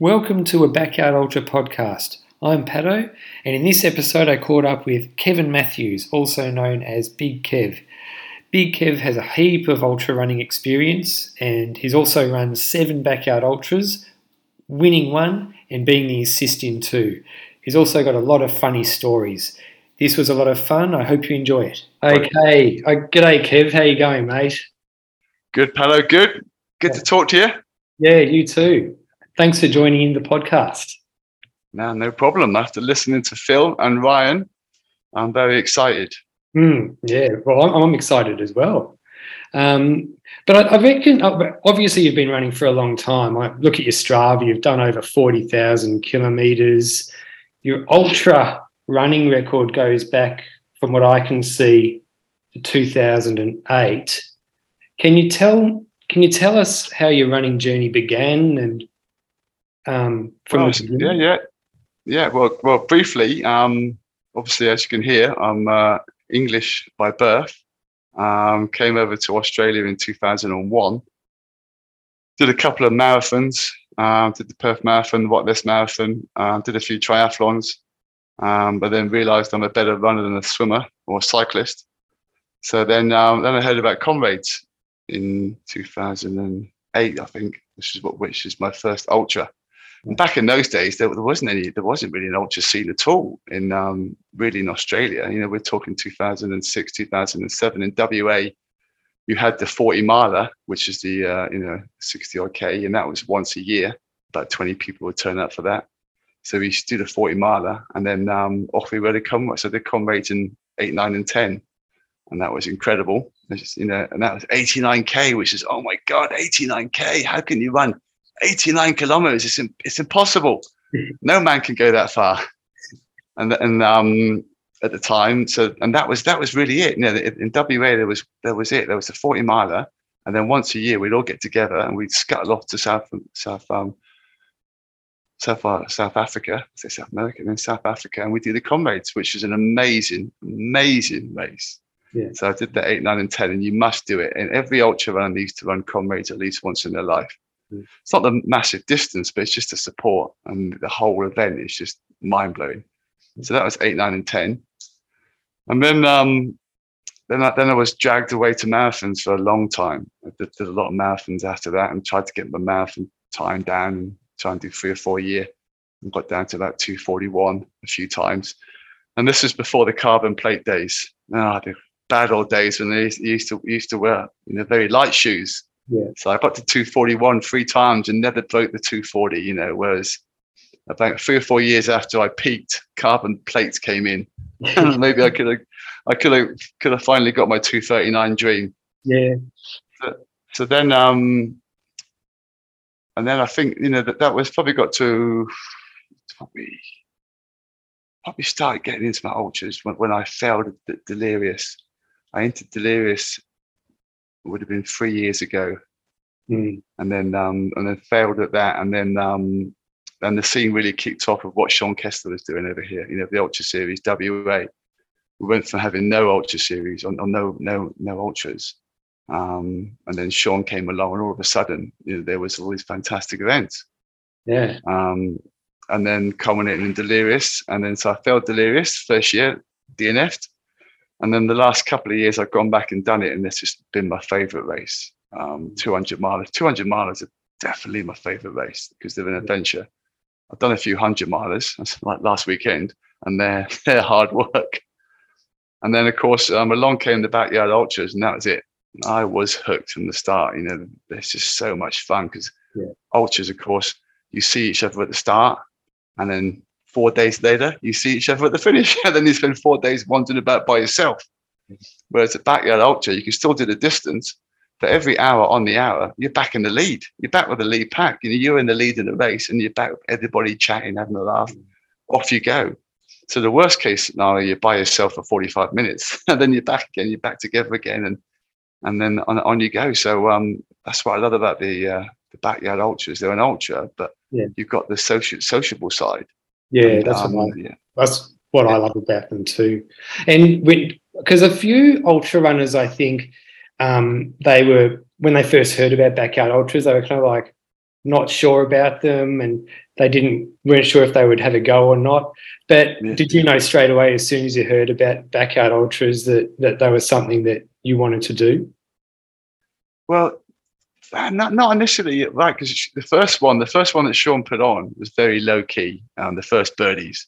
Welcome to a Backyard Ultra podcast. I'm Pato, and in this episode, I caught up with Kevin Matthews, also known as Big Kev. Big Kev has a heap of ultra running experience, and he's also run seven Backyard Ultras, winning one and being the assist in two. He's also got a lot of funny stories. This was a lot of fun. I hope you enjoy it. Okay. Uh, g'day, Kev. How you going, mate? Good, Pato. Good. Good to talk to you. Yeah, you too. Thanks for joining in the podcast. No, no problem. After listening to Phil and Ryan, I'm very excited. Mm, yeah, well, I'm, I'm, excited as well. Um, but I, I, reckon, uh, obviously, you've been running for a long time. I look at your Strava, you've done over 40,000 kilometers. Your ultra running record goes back, from what I can see, to 2008. Can you tell? Can you tell us how your running journey began and um, from well, yeah, yeah, yeah. Well, well, briefly. Um, obviously, as you can hear, I'm uh, English by birth. Um, came over to Australia in 2001. Did a couple of marathons. Um, did the Perth Marathon, Rottnest Marathon. Um, did a few triathlons. Um, but then realised I'm a better runner than a swimmer or a cyclist. So then, um, then I heard about Comrades in 2008, I think, which is what which is my first ultra. And back in those days, there, there, wasn't any, there wasn't really an ultra scene at all in um, really in Australia. You know, we're talking 2006, 2007 in WA. You had the 40 miler, which is the uh, you know 60 odd k, and that was once a year. About 20 people would turn up for that. So we used to do the 40 miler, and then um, off we were to come. So the comrades in eight, nine, and 10, and that was incredible. Just, you know, and that was 89k, which is oh my god, 89k! How can you run 89 kilometers. It's, it's impossible. no man can go that far. And, and um, at the time, so and that was that was really it. You know, in WA there was there was it. There was a 40 miler, and then once a year we'd all get together and we'd scuttle off to South South um, South uh, South Africa, say South America, and then South Africa, and we did the Comrades, which is an amazing, amazing race. Yeah. So I did the eight, nine, and ten, and you must do it. And every ultra runner needs to run Comrades at least once in their life. It's not the massive distance, but it's just the support and the whole event is just mind blowing. So that was eight, nine, and ten, and then um, then I, then I was dragged away to marathons for a long time. I did, did, a lot of marathons after that, and tried to get my marathon time down and try and do three or four a year. And got down to about two forty one a few times, and this was before the carbon plate days. Ah, the bad old days when they used to used to wear you know very light shoes yeah. So I got to 241 three times and never broke the 240, you know, whereas about three or four years after I peaked, carbon plates came in. Maybe I could have I could have could have finally got my 239 dream. Yeah. So, so then um and then I think, you know, that, that was probably got to probably probably started getting into my ultras when, when I failed at Delirious. I entered Delirious would have been three years ago, mm. and then um, and then failed at that, and then um, and the scene really kicked off of what Sean Kessler was doing over here. You know, the Ultra Series WA. We went from having no Ultra Series or, or no no no ultras, um, and then Sean came along, and all of a sudden, you know, there was all these fantastic events. Yeah. Um, and then culminating in Delirious, and then so I failed Delirious first year, DNF'd, and then the last couple of years, I've gone back and done it, and this has been my favourite race. Um, 200 miles. 200 miles are definitely my favourite race because they're an adventure. I've done a few hundred milers, like last weekend, and they're they're hard work. And then, of course, um, along came the backyard ultras, and that was it. I was hooked from the start. You know, it's just so much fun because yeah. ultras, of course, you see each other at the start, and then four days later, you see each other at the finish, and then you spend four days wandering about by yourself. Whereas at backyard ultra, you can still do the distance, but every hour on the hour, you're back in the lead. You're back with the lead pack. You know, you're in the lead in the race, and you're back with everybody chatting, having a laugh. Off you go. So the worst case scenario, you're by yourself for 45 minutes, and then you're back again. You're back together again, and and then on, on you go. So um, that's what I love about the uh, the backyard ultras. They're an ultra, but yeah. you've got the social sociable side yeah, that's um, what I, yeah. that's what yeah. I love about them too. And because a few ultra runners, I think um, they were when they first heard about backyard ultras, they were kind of like, not sure about them and they didn't weren't sure if they would have a go or not. But yeah. did you know straight away as soon as you heard about backyard ultras that that they were something that you wanted to do? Well, not not initially, right? Because the first one, the first one that Sean put on was very low key. Um, the first birdies,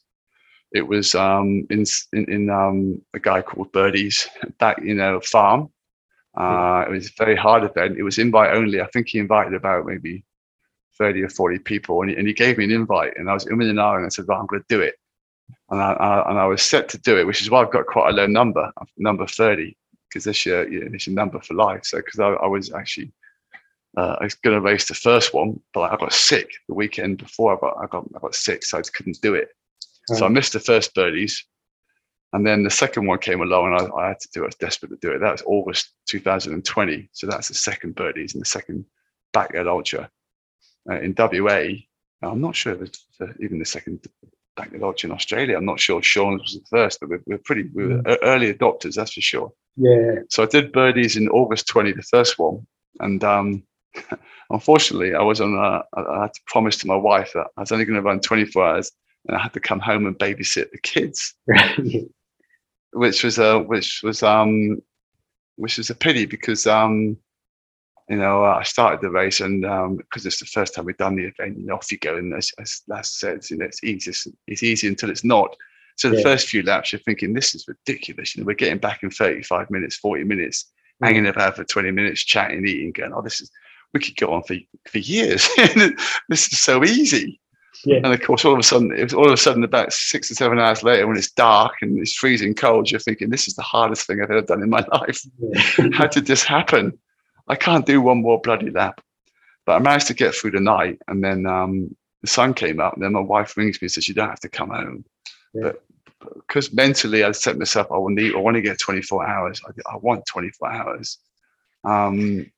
it was um, in in, in um, a guy called Birdies back, you know, farm. Uh, it was a very hard event. It was invite only. I think he invited about maybe 30 or 40 people and he, and he gave me an invite and I was in an hour and I said, well, I'm going to do it. And I, I, and I was set to do it, which is why I've got quite a low number, number 30, because this year, you know, it's a number for life. So, because I, I, was actually, uh, I was going to race the first one, but I got sick the weekend before I got, I got, I got sick. So I just couldn't do it. So I missed the first birdies. And then the second one came along and I, I, had to do it. I was desperate to do it. That was August 2020. So that's the second birdies and the second backyard ultra uh, in WA. I'm not sure if even the second backyard ultra in Australia. I'm not sure Sean was the first, but we're, we're pretty we were mm. early adopters, that's for sure. Yeah. So I did birdies in August 20, the first one. And um, unfortunately, I was on a, I had to promise to my wife that I was only going to run 24 hours and I had to come home and babysit the kids. which was a which was um which was a pity because um you know I started the race and um because it's the first time we've done the event and off you go and as, as Les said you know it's easy it's easy until it's not so the yeah. first few laps you're thinking this is ridiculous you know we're getting back in 35 minutes 40 minutes mm. hanging about for 20 minutes chatting eating going oh this is we could go on for for years this is so easy yeah. And of course, all of a sudden, it was all of a sudden about six or seven hours later, when it's dark and it's freezing cold, you're thinking, "This is the hardest thing I've ever done in my life. Yeah. How did this happen? I can't do one more bloody lap." But I managed to get through the night, and then um, the sun came up, and then my wife rings me and says, "You don't have to come home." Yeah. But because mentally I set myself, I will need, I want to get 24 hours. I, I want 24 hours. Um,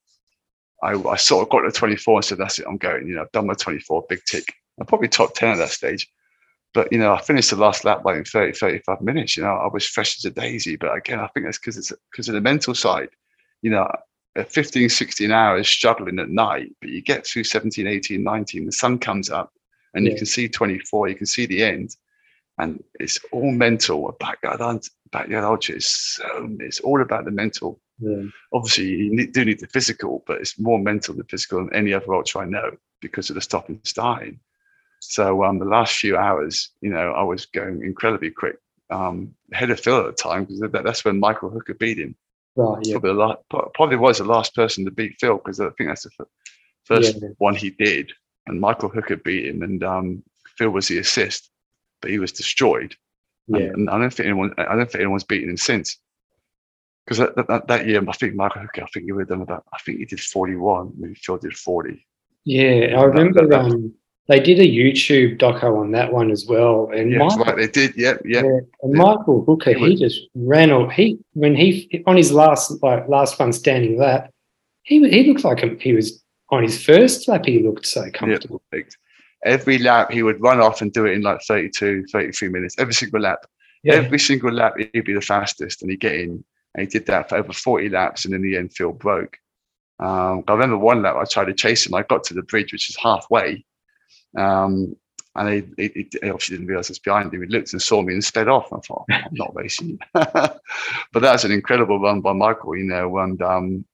I, I, sort of got to 24 and said, that's it, I'm going. You know, I've done my 24, big tick. I'm probably top 10 at that stage. But, you know, I finished the last lap by 30, 35 minutes. You know, I was fresh as a daisy. But again, I think that's because it's because of the mental side. You know, at 15, 16 hours struggling at night, but you get through 17, 18, 19, the sun comes up and yeah. you can see 24, you can see the end. And it's all mental. Backyard, backyard ultra is so, it's all about the mental. Yeah. Obviously, you need, do need the physical, but it's more mental than physical than any other ultra I know because of the stopping and starting. So um, the last few hours, you know, I was going incredibly quick. Um, ahead of Phil at the time because that, that's when Michael Hooker beat him. Right, yeah. Probably, last, probably was the last person to beat Phil because I think that's the first yeah. one he did. And Michael Hooker beat him, and um, Phil was the assist, but he was destroyed. Yeah. And, and I don't think anyone, I don't think anyone's beaten him since. Because that, that, that, year, I think Michael Hooker, I think he would done about, I think he did 41, maybe Phil did 40. Yeah, I remember that, um, they did a YouTube doco on that one as well. And yeah, Michael, right, they did. Yeah, yeah. yeah. And Michael Hooker, he, he just ran all he when he on his last like last one standing lap, he he looked like he was on his first lap. He looked so comfortable. Yeah, every lap he would run off and do it in like 32, 33 minutes. Every single lap. Every single lap he'd be the fastest, and he'd get in. And he did that for over 40 laps, and in the end, Phil broke. Um, I remember one lap I tried to chase him. I got to the bridge, which is halfway, um, and he, he, he, obviously didn't realize I was behind him. He looked and saw me and sped off. I thought, I'm not racing. but that's an incredible run by Michael, you know. And um,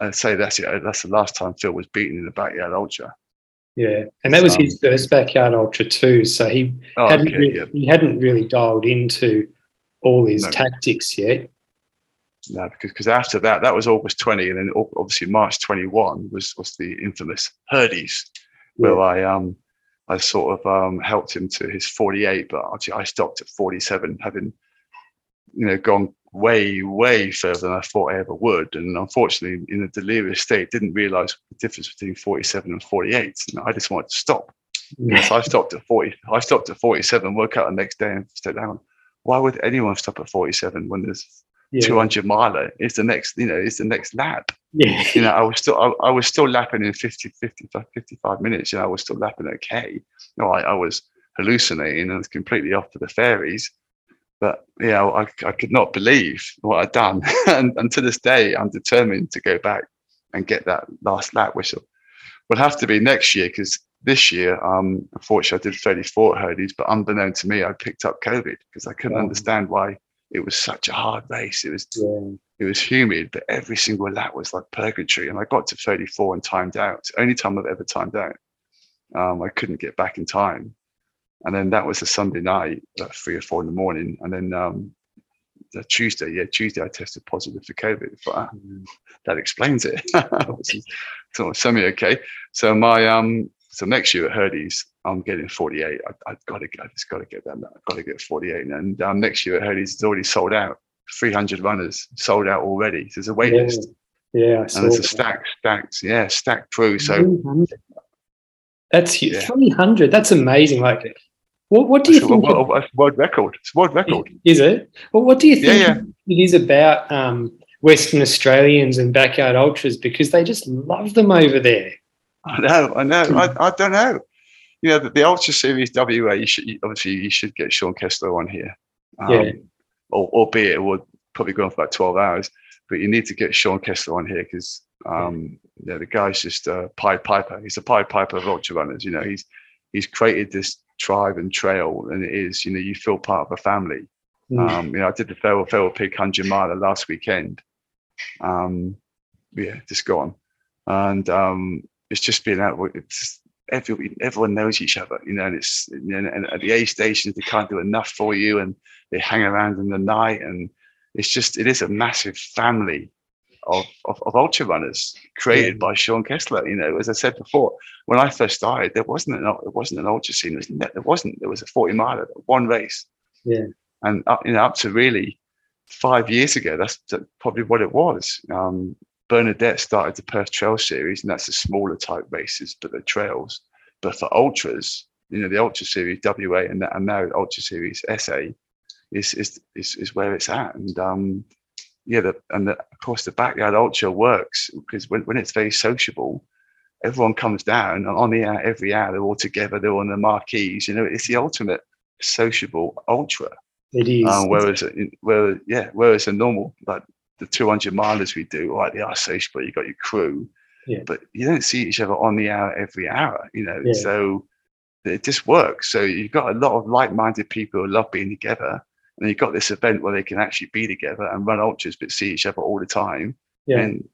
I'd say that's it. That's the last time Phil was beaten in the backyard ultra. Yeah, and that was his first backyard ultra too. So he oh, hadn't okay, really, yeah. he hadn't really dialed into all his no. tactics yet. No, because because after that, that was August 20, and then obviously March 21 was was the infamous Herdies where I um I sort of um, helped him to his 48, but actually I stopped at 47, having you know gone way way further than I thought I ever would, and unfortunately in a delirious state didn't realise the difference between 47 and 48. And I just wanted to stop. Yeah. So I stopped at 40. I stopped at 47. Woke up the next day and said, "Down. Why would anyone stop at 47 when there's yeah. 200 miler is the next you know is the next lap. Yeah. You know i was still I, I, was still lapping in 50 55, 55 minutes you know i was still lapping okay. Know I, I was hallucinating and completely off to the fairies. But you know I, I could not believe what i'd done. And, and to this day i'm determined to go back and get that last lap whistle. Will have to be next year because this year, um, unfortunately, I did 34 Herdies, but unbeknown to me, I picked up COVID because I couldn't understand why it was such a hard race. It was yeah. it was humid, but every single lap was like purgatory. And I got to 34 and timed out. It's the only time I've ever timed out. Um, I couldn't get back in time. And then that was a Sunday night, at three or four in the morning. And then um, the Tuesday, yeah, Tuesday I tested positive for COVID. But uh, that explains it. so semi okay. So my um, so next year at Herdies, I'm getting 48. I, have got to, I just got to get that. I've got to get 48. And um, next year at Herdies, it's already sold out. 300 runners sold out already. So there's a wait yeah. list. Yeah, and there's a stack, stacks, yeah, stacked through. So that's huge. Yeah. 300. That's amazing. Like, what, what do you think? A, a, world record. It's world record. Is it? Well, what do you think yeah, yeah. it is about um, Western Australians and backyard ultras? Because they just love them over there. I know, I know. I, I don't know. You know, the, the Ultra Series WA, you should, obviously, you should get Sean Kessler on here. Um, yeah. Or, albeit it would probably go on for about 12 hours, but you need to get Sean Kessler on here because um, yeah, the guy's just a Pied Piper. He's a Pied Piper of ultra runners. You know, he's he's created this tribe and trail, and it is, you know, you feel part of a family. Mm. Um, you know, I did the Feral Feral Pig Hundred Mile last weekend. Um, yeah, just gone, and um, it's just been out. It's every, everyone knows each other, you know, and it's you know, and at the aid stations they can't do enough for you, and they hang around in the night, and it's just it is a massive family of, of, of ultra runners created yeah. by Sean Kessler. You know, as I said before, when I first started, there wasn't an it wasn't an ultra scene. There, there wasn't. There was a forty miler, one race. Yeah, and up you know up to really five years ago, that's probably what it was. Um, Bernadette started the Perth Trail Series, and that's the smaller type races, but the trails. But for ultras, you know, the Ultra Series WA and, and now Ultra Series SA is is is, is where it's at. And um, yeah, the, and the, of course the backyard ultra works because when, when it's very sociable, everyone comes down and on the hour every hour. They're all together. They're on the marquees. You know, it's the ultimate sociable ultra. It is. Um, whereas, whereas, yeah, whereas a normal like the 200 milers we do, right? They are but You got your crew, yeah. but you don't see each other on the hour every hour. You know, yeah. so it just works. So you've got a lot of like-minded people who love being together and you've got this event where they can actually be together and run ultras but see each other all the time. Yeah. And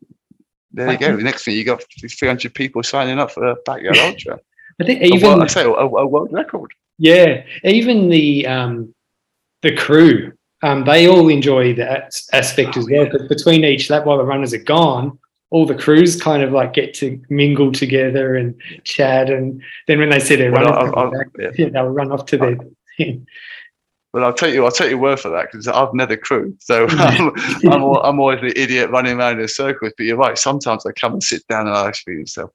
there you go. The next thing you got 300 people signing up for a backyard ultra. I think even well, I say a, a, world record. Yeah, even the um, the crew, um, they all enjoy that aspect oh, as well. Yeah. But between each lap, while the runners are gone, all the crews kind of like get to mingle together and chat, and then when they see their well, runners, back, yeah. they'll run off to their. Well, I'll take you. I'll take your word for that because I've never crewed, so I'm, I'm, I'm, always the idiot running around in circles. But you're right. Sometimes I come and sit down and I actually myself,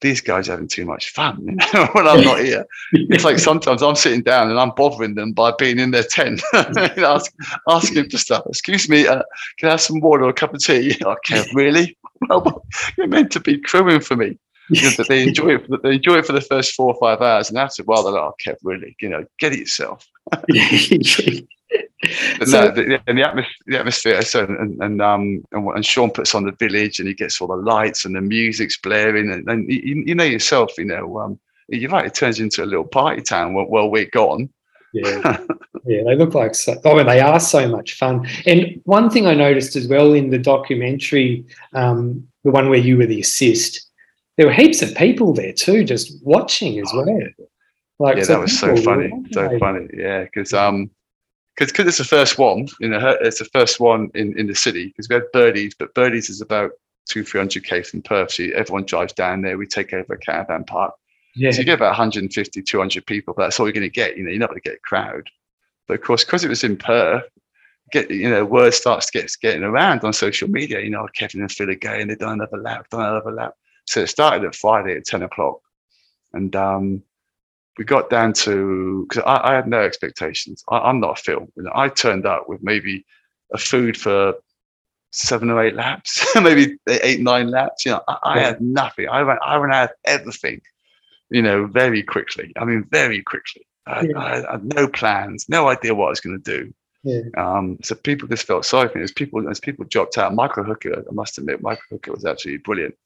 these guys are having too much fun you know, when I'm not here. It's like sometimes I'm sitting down and I'm bothering them by being in their tent, ask, asking for stuff. Excuse me, uh, can I have some water or a cup of tea? Okay, really? Well, you're meant to be crewing for me. You know, they enjoy it. They enjoy it for the first four or five hours, and after a while, they're like, "Oh, Kev, really? You know, get it yourself." But so, no, the, and the atmosphere, the atmosphere so, and, and um and, and, Sean puts on the village, and he gets all the lights and the music's blaring, and, and you, you, know yourself, you know, um, you're right, it turns into a little party town while, while we're gone. Yeah, yeah, they look like so. Oh, and they are so much fun. And one thing I noticed as well in the documentary, um, the one where you were the assist, there were heaps of people there too, just watching as well. Like, yeah, so that was so funny, so funny. Yeah, because um, because it's the first one, you know, it's the first one in in the city because we had birdies, but birdies is about two three hundred k from Perth, so everyone drives down there. We take over a caravan park. Yeah. So you get about 150, 200 people, but that's all you're going to get. You know, you're not going to get a crowd. But of course, because it was in Perth, get you know, word starts to get getting around on social media. You know, Kevin and Phil are going, they've done another lap, done another lap. So it started at Friday at 10 o'clock. And um, we got down to, because I, I, had no expectations. I, am not a film. You know, I turned up with maybe a food for seven or eight laps, maybe eight, nine laps. You know, I, I had nothing. I ran, I ran out of everything, you know, very quickly. I mean, very quickly. I, yeah. I, had no plans, no idea what I was going to do. Yeah. Um, so people just felt sorry for me. As people, as people dropped out, Michael Hooker, I must admit, Michael Hooker was absolutely brilliant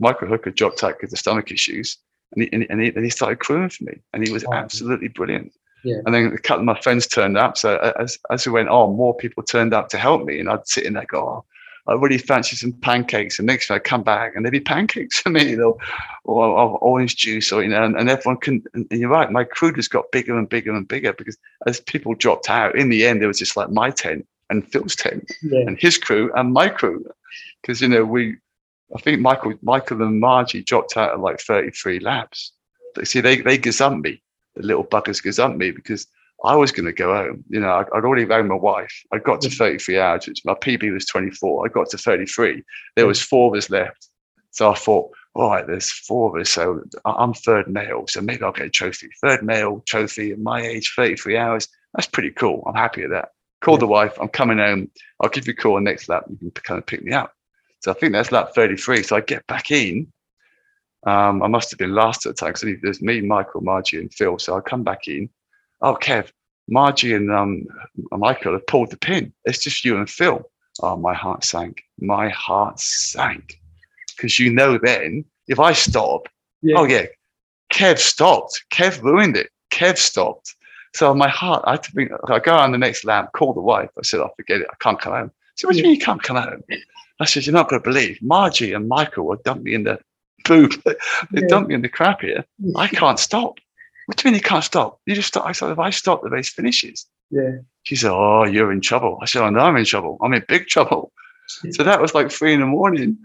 Michael Hooker dropped out because of stomach issues, and he, and, he, and he started crewing for me, and he was Oh. absolutely brilliant. Yeah. And then a couple of my friends turned up. So uh, as as we went on, more people turned up to help me, and I'd sit in there go, oh, I really fancy some pancakes. And next thing I come back, and there'd be pancakes for me, you know, or, or orange juice, or you know, and, and everyone can. And and you're right, my crew just got bigger and bigger and bigger because as people dropped out, in the end, there was just like my tent and Phil's tent Yeah. and his crew and my crew, because you know we, I think Michael, Michael and Margie dropped out at like 33 laps. See, they they gazumped me, the little buggers gazumped me because I was going to go home. You know, I'd already rang my wife. I got to 33 hours, which my PB was 24. I got to 33. There was four of us left, so I thought, all right, there's four of us, so I'm third male, so maybe I'll get a trophy. Third male trophy at my age, 33 hours. That's pretty cool. I'm happy with that. Call the wife. I'm coming home. I'll give you a call on next lap. You can kind of pick me up. So I think that's lap 33. So I get back in. Um, I must have been last at the time because there's me, Michael, Margie, and Phil. So I come back in. Oh, Kev, Margie and um, Michael have pulled the pin. It's just you and Phil. Oh, my heart sank. My heart sank. Because you know then, if I stop, Yeah. oh yeah, Kev stopped. Kev ruined it. Kev stopped. So my heart, I had to bring, I go on the next lap, call the wife. I said, I forget it. I can't come home. She said, what do you mean you can't come home? I said, you're not going to believe. Margie and Michael will dump me in the poop. they Yeah. dump me in the crap here. I can't stop. What do you mean you can't stop? You just stop. I said, if I stop, the race finishes. Yeah. She said, oh, you're in trouble. I said, I know I'm in trouble. I'm in big trouble. So that was like three in the morning.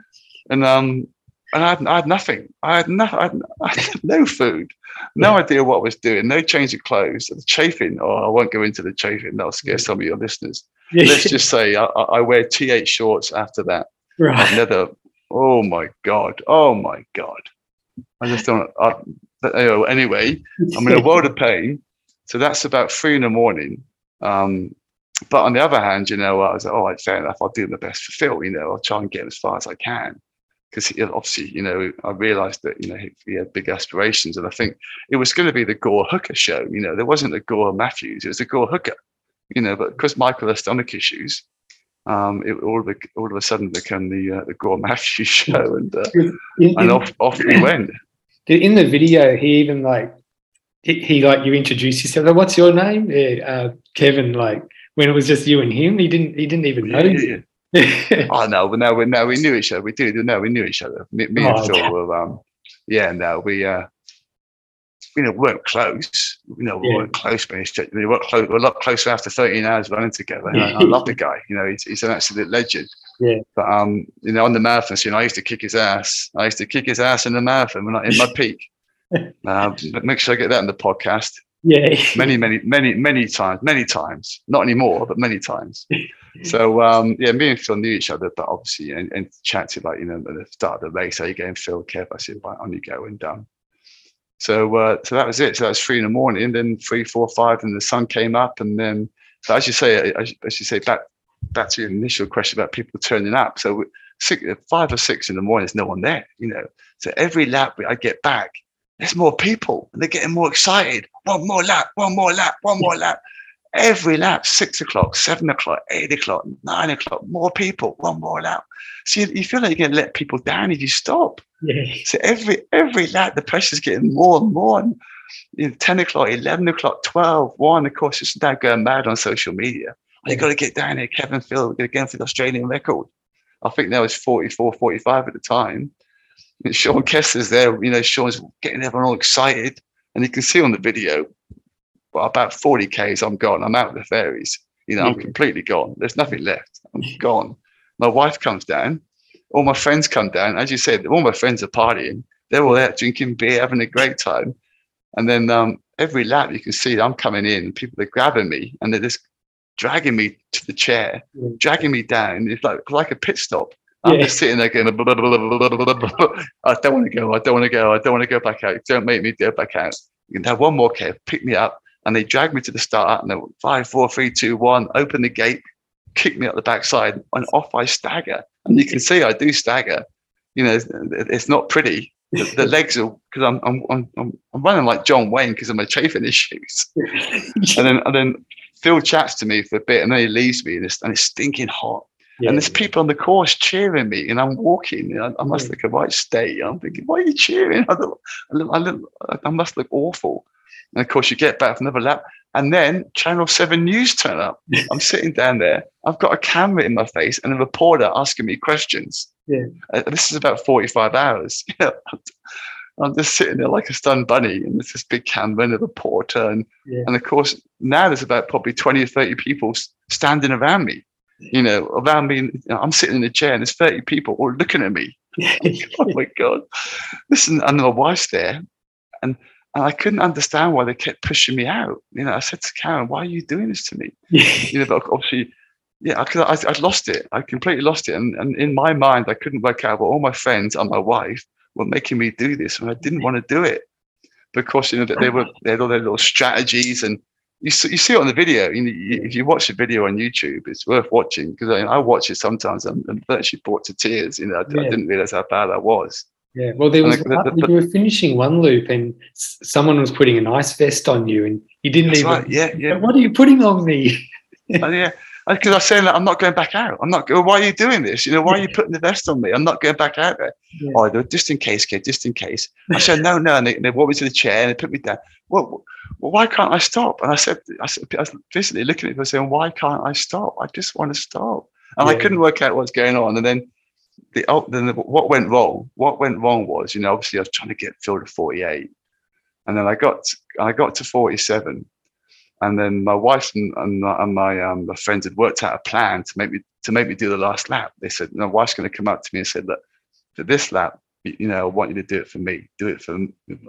And um, and I had, I had nothing. I had, no, I, had, I had no food, no idea what I was doing, no change of clothes. The chafing, oh, I won't go into the chafing. That'll scare some of your listeners. Yeah. Let's just say I, I wear T8 shorts after that. right. Never, oh my God, oh my God. I just don't, I, but, you know, anyway, I'm in a world of pain. So that's about three in the morning. Um, but on the other hand, you know, I was like, all right, fair enough. I'll do my best for Phil. You know, I'll try and get as far as I can. Because obviously, you know, I realized that, you know, he, he had big aspirations. And I think it was going to be the Gore Hooker show. You know, there wasn't a Gore Matthews, it was a Gore Hooker. You know, but because Michael has stomach issues, um, it all of, a, all of a sudden became the uh, the Gore Matthews show. And, uh, In, in- and off, off we went. in the video, he even like he, he like you introduced yourself. Like, What's your name? Yeah, uh, Kevin. Like when it was just you and him, he didn't he didn't even know. Yeah, you. yeah, yeah. Oh no, but no, we no, we knew each other. We did. No, we knew each other. Me, me Oh, and Phil okay. were. Um, yeah, no, we. Uh, you know, weren't close. You know, we Yeah. weren't close, but we were close. We're a lot closer after 13 hours running together. I, I love the guy. You know, he's, he's an absolute legend. Yeah. But um, you know, on the marathon, you know, I used to kick his ass. I used to kick his ass in the marathon when I in my peak. Um, make sure I get that in the podcast yeah. many, many, many, many times, many times. Not anymore, but many times. So um, yeah, me and Phil knew each other, but obviously and, and chatted like you know at the start of the race. How you going, Phil? Kev? I said, right, on you go, and um, so uh, so that was it. So that was three in the morning. Then three, four, five, and the sun came up, and then so as you say, as, as you say, back to your initial question about people turning up. So six, five or six in the morning, there's no one there. You know, so every lap I get back, there's more people, and they're getting more excited. One more lap, one more lap, one more lap every lap, six o'clock, seven o'clock, eight o'clock, nine o'clock, more people, one more lap. So you, you feel like you're going to let people down if you stop. yeah. So every every lap, the pressure's getting more and more. And you know, 10 o'clock, 11 o'clock, 12, 1, of course, it's now going mad on social media. Oh, you got to get down here, Kevin Phil, we're going to get for the Australian record. I think that was 44, 45 at the time. And Sean Kessler's there, you know, Sean's getting everyone all excited. And you can see on the video, well, about 40 Ks, I'm gone. I'm out of the fairies. You know, mm-hmm. I'm hmm. completely gone. There's nothing left. I'm gone. My wife comes down. All my friends come down. As you said, all my friends are partying. They're all out drinking beer, having a great time. And then um, every lap, you can see I'm coming in. People are grabbing me and they're just dragging me to the chair, mm-hmm. dragging me down. It's like like a pit stop. I'm yeah. just sitting there going, blah, blah, blah, I don't want to go. I don't want to go. I don't want to go back out. Don't make me go back out. You can have one more care. Pick me up. And they drag me to the start and they went five, four, three, two, one, open the gate, kick me up the backside, and off I stagger. And you can see I do stagger. You know, it's, it's not pretty. The, the legs are because I'm, I'm I'm I'm running like John Wayne because of my chafing issues. And then and then Phil chats to me for a bit, and then he leaves me, and it's and it's stinking hot. Yeah. And there's people on the course cheering me, and I'm walking. I, I must look a right state. I'm thinking, why are you cheering? I, look, I, look, I, look, I must look awful. And of course, you get back from another lap, and then Channel 7 News turn up. I'm sitting down there. I've got a camera in my face and a reporter asking me questions. Yeah. Uh, this is about 45 hours. I'm just sitting there like a stunned bunny, and there's this big camera and a reporter. And, yeah. and of course, now there's about probably 20 or 30 people standing around me you know, around me. You know, I'm sitting in a chair and there's 30 people all looking at me. oh my God. Listen, and my wife's there. And, and I couldn't understand why they kept pushing me out. You know, I said to Karen, why are you doing this to me? you know, but obviously, yeah, I, I, I lost it. I completely lost it. And, and in my mind, I couldn't work out what all my friends and my wife were making me do this. And I didn't want to do it because, you know, they were, they had all their little strategies and you see, you see it on the video. You know, you, if you watch the video on YouTube, it's worth watching because I, I, watch it sometimes. I'm, I'm virtually brought to tears. You know, I, yeah. I, didn't realize how bad I was. Yeah, well, there was the, the, you were finishing one loop and someone was putting an ice vest on you, and you didn't even. Right. Yeah, yeah. What are you putting on me? oh, yeah, oh, because I was saying that I'm not going back out. I'm not. Why are you doing this? You know, why are you putting the vest on me? I'm not going back out there. Yeah. Oh, just in case, kid, just in case. I said no, no, and they, they walked me to the chair and they put me down. Well, well, why can't I stop? And I said, I, said, I was basically looking at him saying, why can't I stop? I just want to stop. And yeah. I couldn't work out what's going on. And then the, oh, then the, what went wrong? What went wrong was, you know, obviously I was trying to get Phil to 48. And then I got, I got to 47 and then my wife and, and, and my um, my friends had worked out a plan to make me to make me do the last lap. They said, "My wife's going to come up to me and said, look, for this lap, you know, I want you to do it for me, do it for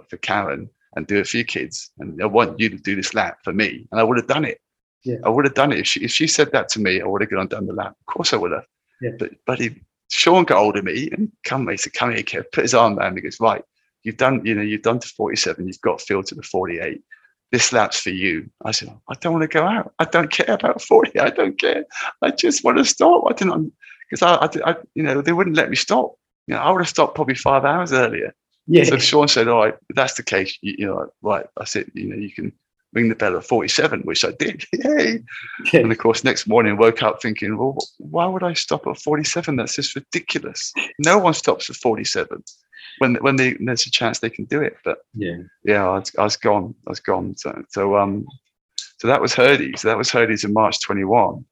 for Karen, and do it for your kids, and I want you to do this lap for me." And I would have done it. Yeah. I would have done it if she if she said that to me. I would have gone and done the lap. Of course, I would have. Yeah. But but he, Sean got hold of me and come. He said, "Come here, kid. Put his arm around me. He goes, "Right, you've done. You know, you've done to 47. You've got Phil to the 48." this lap's for you. I said, I don't want to go out. I don't care about 40. I don't care. I just want to stop. I didn't, because I, I, I, you know, they wouldn't let me stop. You know, I would have stopped probably five hours earlier. Yeah. So Sean said, all right, if that's the case, you, you know, right. I said, you know, you can ring the bell at 47, which I did. Yay. Yeah. And of course, next morning, woke up thinking, well, why would I stop at 47? That's just ridiculous. No one stops at 47 when when they, there's a chance they can do it. But yeah, yeah, I was, I was gone. I was gone. So so um, so that was Herdies. So that was Herdies in March 21,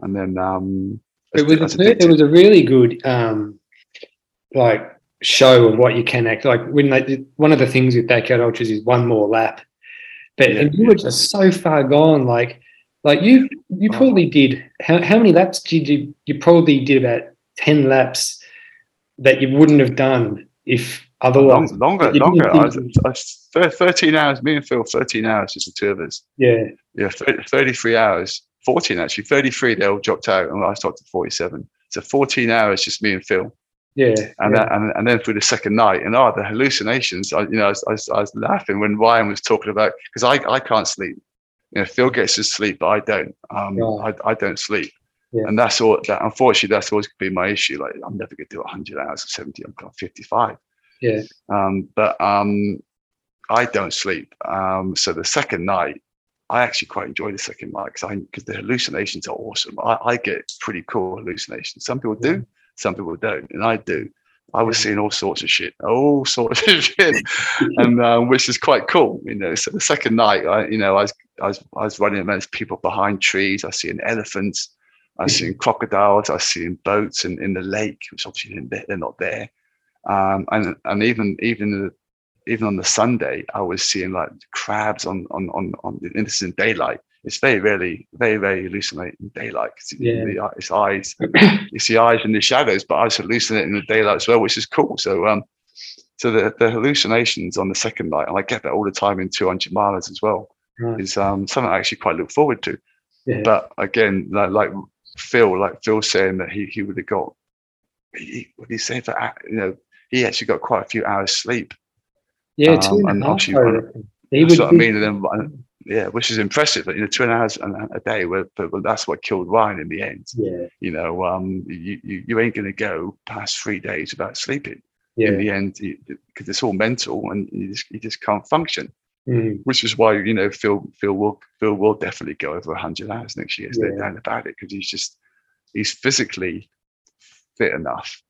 and then um, it was a, it was a really good um, like show of what you can act like when they one of the things with backyard ultras is one more lap but yeah. and you were just so far gone like like you you oh. probably did how, how many laps did you you probably did about 10 laps that you wouldn't have done if otherwise Long, longer, longer. I I 13 hours. Me and Phil, 13 hours, just the two of us. Yeah, yeah, 30, 33 hours. 14 actually, 33. They all dropped out, and I stopped at 47. So 14 hours, just me and Phil. Yeah, and yeah. And, and then through the second night, and oh, the hallucinations. I, you know, I was, I I was laughing when Ryan was talking about because I, I can't sleep. You know, Phil gets to sleep, but I don't. Um, I, I don't sleep. Yeah. And that's all that unfortunately that's always been my issue. Like I'm never gonna do 100 hours of 70, I'm 55. Yeah. Um, but um, I don't sleep. Um, so the second night, I actually quite enjoy the second night because I because the hallucinations are awesome. I, I, get pretty cool hallucinations. Some people do, some people don't, and I do. I was seeing all sorts of shit, all sorts of shit, and um, which is quite cool, you know. So the second night, I, you know, I was I was I was running amongst people behind trees. I was seeing elephants. I've seen crocodiles, I've seen boats in, in the lake, which obviously they're not there. Um, and and even even even on the Sunday, I was seeing like crabs on on on on in this in daylight. It's very rarely, very very hallucinating in daylight. Yeah. The, it's eyes, you see eyes in the shadows, but I was hallucinating in the daylight as well, which is cool. So um, so the the hallucinations on the second night, and I get that all the time in 200 miles as well. Right. Is um something I actually quite look forward to. Yeah. But again, like, like Phil, like Phil saying that he, he would have got, he, what did he say for, you know, he actually got quite a few hours sleep. Yeah, two um, and, and actually, he that's what I mean. And then, yeah, which is impressive. But, you know, two and hours a day, but, that's what killed Ryan in the end. Yeah. You know, um, you, you, you ain't going to go past three days without sleeping. Yeah. In the end, because it's all mental and you just, you just can't function. Mm. Which is why you know Phil Phil will Phil will definitely go over hundred hours next year. There's yeah. no doubt about it because he's just he's physically fit enough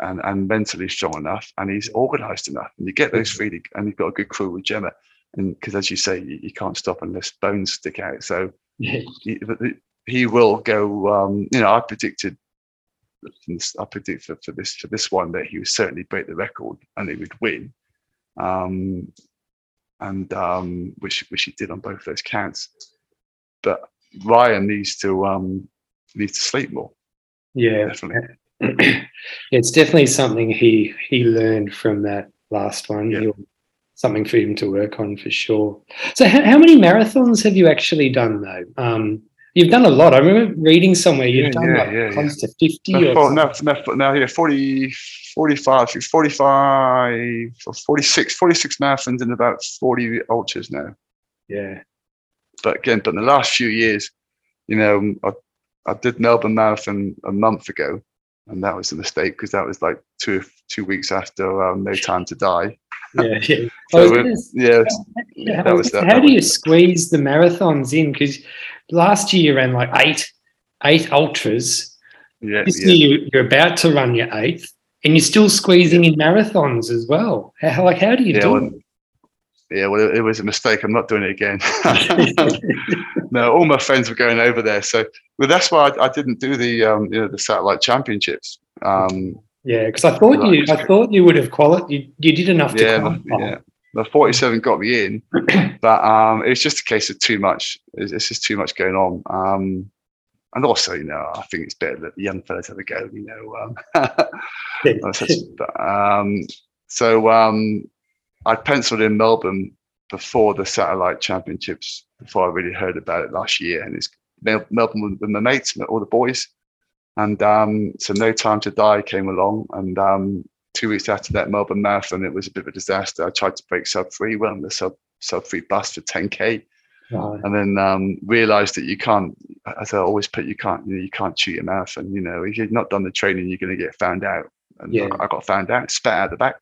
and, and mentally strong enough and he's organized enough. And you get those three, and you've got a good crew with Gemma. And because, as you say, you, you, can't stop unless bones stick out. So yeah. he, he, will go. Um, you know, I predicted. I predict for, for this for this one that he would certainly break the record and he would win, um, and um, which which he did on both those counts. But Ryan needs to um, needs to sleep more. Yeah, definitely. it's definitely something he he learned from that last one. Yeah. Something for him to work on for sure. So, how, how many marathons have you actually done though? Um, you've done a lot. I remember reading somewhere you've yeah, done yeah, like yeah, close to 50 no, or no, no, no, yeah, 40, 45, 45, 46, 46 marathons and about 40 ultras now. Yeah. But again, but in the last few years, you know, I, I did Melbourne Marathon a month ago and that was a mistake because that was like two two weeks after um, No Time to Die. Yeah, yeah. so yeah, how, that was that. How that do you squeeze the marathons in? Because last year you ran like eight eight ultras. Yeah, this yeah. year you're about to run your eighth, and you're still squeezing in marathons as well. How, like how do you yeah, do well, it? Yeah, well, it, it was a mistake. I'm not doing it again. no, all my friends were going over there, so well, that's why I, I didn't do the um, you know the satellite championships. Um, yeah, because I thought you I thought you would have qualified. You, you did enough yeah, to qualify. Yeah, the 47 got me in, but um, it's just a case of too much. It's, it's just too much going on. Um, and also, you know, I think it's better that the young fellas have a go. You know, um, um, so um, I penciled in Melbourne before the satellite championships, before I really heard about it last year. And it's Melbourne with my mates, all the boys. And um, so No Time to Die came along. And um, two weeks after that Melbourne Marathon, it was a bit of a disaster. I tried to break sub three, went on the sub, sub three bus for 10K. And then um, realized that you can't, as I always put, you can't, you, know, you can't cheat a marathon. You know, if you've not done the training, you're going to get found out. And yeah. I got found out, spat out the back.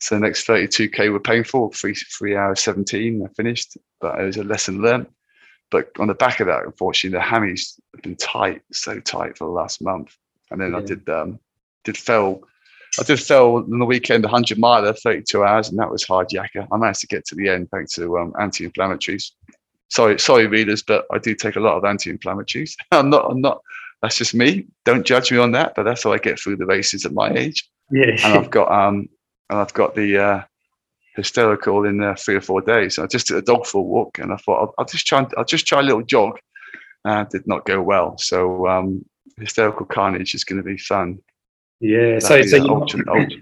So the next 32k were painful, three three hours 17. I finished, but it was a lesson learned. But on the back of that, unfortunately, the hammies have been tight, so tight for the last month. And then yeah. I did um did fell. I did fell on the weekend 100 miler, 32 hours, and that was hard yakka. I managed to get to the end thanks to um, anti-inflammatories. Sorry, sorry, readers, but I do take a lot of anti-inflammatories. I'm not. I'm not. That's just me. Don't judge me on that. But that's how I get through the races at my age. Yeah. And I've got um and I've got the uh, hysterical in uh, three or four days. I just did a dog for a walk, and I thought I'll, I'll just try. And, I'll just try a little jog. Uh, did not go well. So um, hysterical carnage is going to be fun. Yeah. so, so you're, ultra, not, ultra.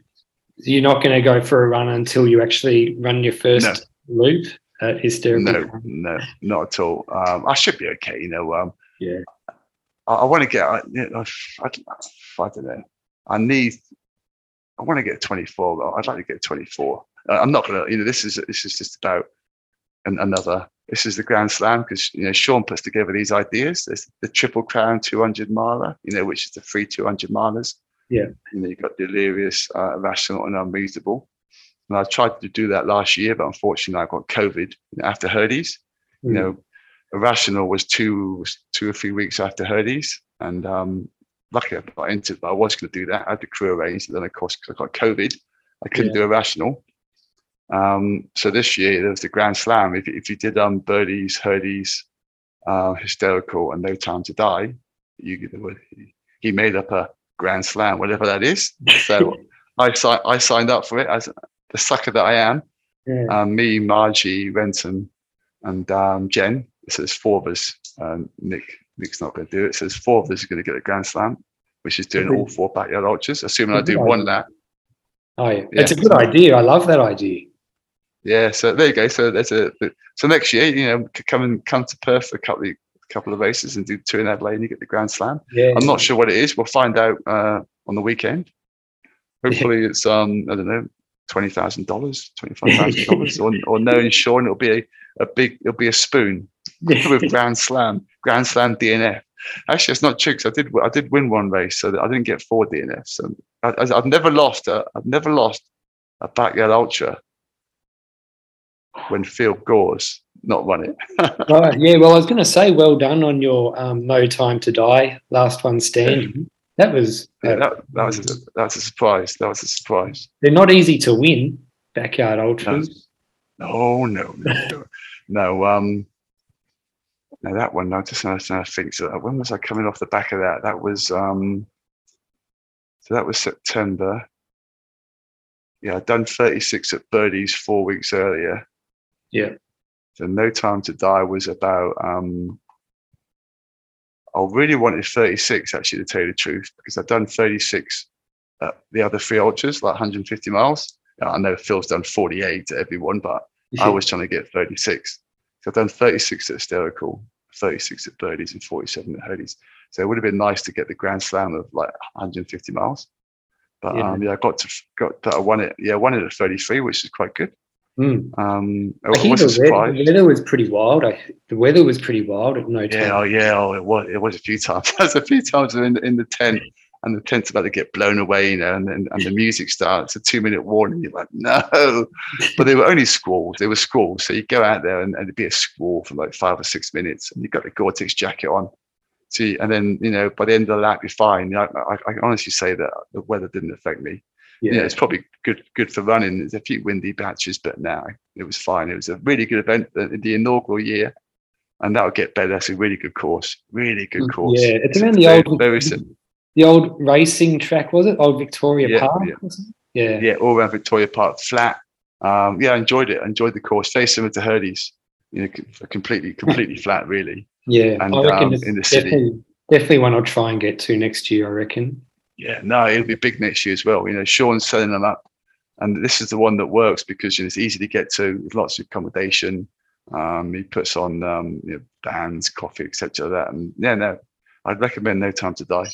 you're not going to go for a run until you actually run your first no. loop. At hysterical. No, no, not at all. Um, I should be okay. You know. Um, yeah. I, I want to get. I, I, I, I don't know. I need I want to get 24. Though. I'd like to get 24. Uh, I'm not going to, you know, this is this is just about an, another. This is the Grand Slam because you know Sean puts together these ideas. There's the Triple Crown 200 miler, you know, which is the free 200 milers. Yeah. You know, you've got Delirious, uh, Irrational, and Unreasonable. And I tried to do that last year, but unfortunately, I got COVID after Herdies. Mm. You know, Irrational was two two or three weeks after Herdies, and um, lucky I got entered, but I was going to do that. I had the crew arranged. And then, of course, because I got COVID, I couldn't yeah. do Irrational. Um, so this year there was the Grand Slam. If, if you did um, Birdies, Herdies, uh, Hysterical, and No Time to Die, you he made up a Grand Slam, whatever that is. So I, si- I signed up for it as the sucker that I am. Yeah. Um, me, Margie, Renton, and um, Jen. So there's four of us. Um, Nick Nick's not going to do it. So there's four of us are going to get a Grand Slam, which is doing all four backyard ultras, assuming I do one lap. Oh, yeah. yeah. It's a good idea. I love that idea. Yeah, so there you go. So there's a so next year, you know, come and come to Perth for a couple of couple of races and do two in Adelaide and you get the Grand Slam. Yeah, I'm not sure what it is. We'll find out uh, on the weekend. Hopefully, it's um I don't know twenty thousand dollars, twenty five thousand dollars, or or no Sean, It'll be a, a big. It'll be a spoon with Grand Slam, Grand Slam DNF. Actually, it's not true because I did I did win one race, so I didn't get four DNFs. So I, have never lost a I've never lost a backyard ultra when Phil Gores not run it. right. Yeah. Well, I was going to say, well done on your um, No Time to Die last one standing. That was yeah, that, that was a, that was a surprise. That was a surprise. They're not easy to win, backyard ultras. No, no, no, no. no um, no, that one. I just to think. So when was I coming off the back of that? That was um, so that was September. Yeah, I'd done 36 at Birdies four weeks earlier. Yeah. So No Time to Die was about um, I really wanted 36 actually to tell you the truth because I've done 36 at the other three ultras, like 150 miles. I know Phil's done 48 to everyone, but I was trying to get 36. So I've done 36 at Hysterical, 36 at Birdies, and 47 at Herdies. So it would have been nice to get the Grand Slam of like 150 miles. But yeah, um, yeah I got to got that. I won it. Yeah, I won it at 33, which is quite good. Mm. Um, I was the, weather, the weather was pretty wild. I, the weather was pretty wild at no time. Yeah, oh yeah, oh, it was. It was a few times. There's a few times in in the tent, and the tent's about to get blown away, you know, and and, and the music starts. A two minute warning. You're like, no, but they were only squalls. They were squalls. So you go out there, and, and it'd be a squall for like five or six minutes, and you've got the Gore-Tex jacket on. See, and then you know, by the end of the lap, you're fine. I, I, I honestly say that the weather didn't affect me yeah. it's probably good good for running. There's a few windy patches, but now it was fine. It was a really good event in the inaugural year, and that'll get better. That's a really good course, really good mm, course. Yeah, it's around the very, old very the old racing track, was it? Old Victoria yeah, Park. Yeah. yeah, yeah, all around Victoria Park, flat. Um, yeah, I enjoyed it. I enjoyed the course. Very similar to Herdies, you know, completely completely flat, really. Yeah, and um, in the city. Definitely, definitely one I'll try and get to next year. I reckon. Yeah, no, it'll be big next year as well. You know, Sean's selling them up, and this is the one that works because you know, it's easy to get to. There's lots of accommodation. Um, he puts on um, you know, bands, coffee, etc. That and yeah, no, I'd recommend No Time to Die.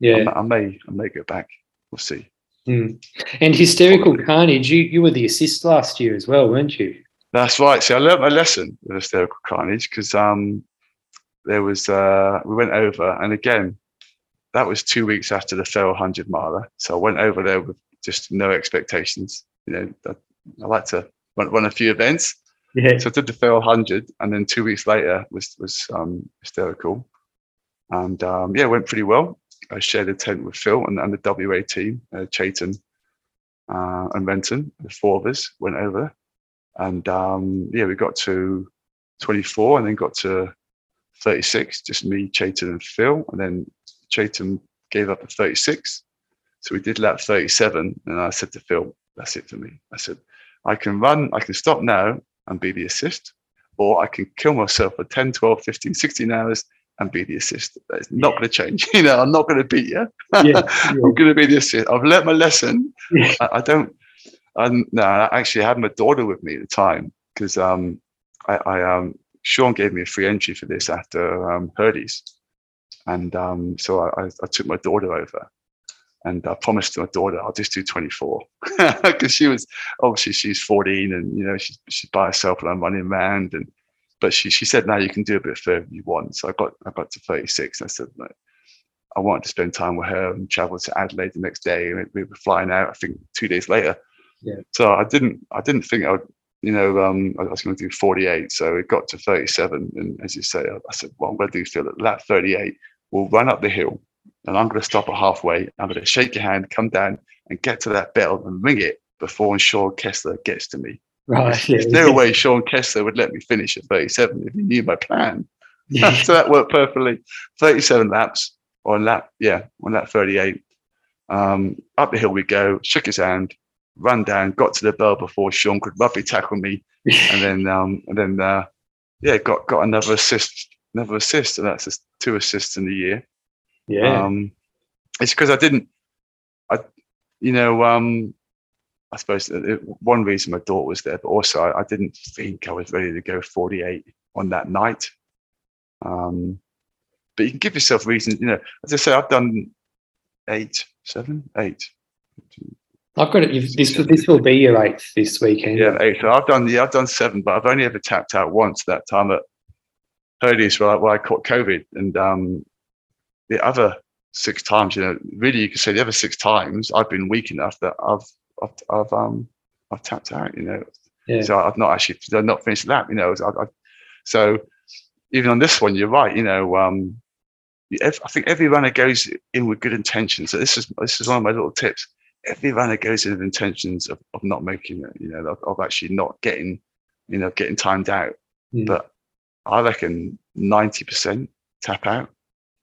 Yeah, I, I may, I may go back. We'll see. Mm. And hysterical Probably. carnage. You you were the assist last year as well, weren't you? That's right. See, I learned my lesson with hysterical carnage because um, there was uh, we went over, and again, that was two weeks after the Fell 100 miler. So I went over there with just no expectations. You know, I, I like to run, run, a few events. Yeah. So I did the Fell 100, and then two weeks later was was um, hysterical, and um, yeah, went pretty well. I shared a tent with Phil and, and the WA team, uh, Chayton uh, and Renton. The four of us went over, and um, yeah, we got to 24, and then got to 36, just me, Chayton, and Phil, and then Chayton gave up at 36. So we did lap 37. And I said to Phil, that's it for me. I said, I can run, I can stop now and be the assist, or I can kill myself for 10, 12, 15, 16 hours and be the assist. That's not yeah. going to change. You know, I'm not going to beat you. Yeah, yeah. I'm going to be the assist. I've learnt my lesson. Yeah. I, I, don't, I'm, no, I actually had my daughter with me at the time because um, I, I um, Sean gave me a free entry for this after um. And um, so I, I, took my daughter over and I promised my daughter I'll just do 24 because she was obviously she's 14 and you know she's, she's by herself and I'm running around and but she, she said now you can do a bit further if you want. So I got I got to 36 and I said no, I wanted to spend time with her and travel to Adelaide the next day and we were flying out I think two days later. Yeah. so I didn't I didn't think I would you know, um, I was going to do 48. So it got to 37. And as you say, I, I said, well, I'm going to do feel at that 38 We'll run up the hill and I'm going to stop at halfway. I'm going to shake your hand, come down and get to that bell and ring it before Sean Kessler gets to me. Right. There's no way Sean Kessler would let me finish at 37 if he knew my plan. Yeah. so that worked perfectly. 37 laps on lap, yeah, on lap 38. Um, up the hill we go, shook his hand, ran down, got to the bell before Sean could rugby tackle me, and then um, and then uh, yeah, got got another assist another assist, and that's just two assists in the year. Yeah. Um, it's because I didn't, I, you know, um, I suppose it, one reason my daughter was there, but also I, I, didn't think I was ready to go 48 on that night. Um, but you can give yourself reasons, you know, as I say, I've done eight, seven, eight. I've got it. This this will be your eighth this weekend. Yeah, eight. So I've done yeah, I've done seven, but I've only ever tapped out once that time at Herdies where, where I caught COVID, and um, the other six times, you know, really you could say the other six times I've been weak enough that I've I've, I've um I've tapped out. You know, Yeah. So I've not actually I've not finished that. lap. You know, I, I, so even on this one, you're right. You know, um, I think every runner goes in with good intentions. So this is this is one of my little tips. Every runner goes in with intentions of, of not making it. You know, of, of actually not getting, you know, getting timed out. Mm. But I reckon ninety percent tap out,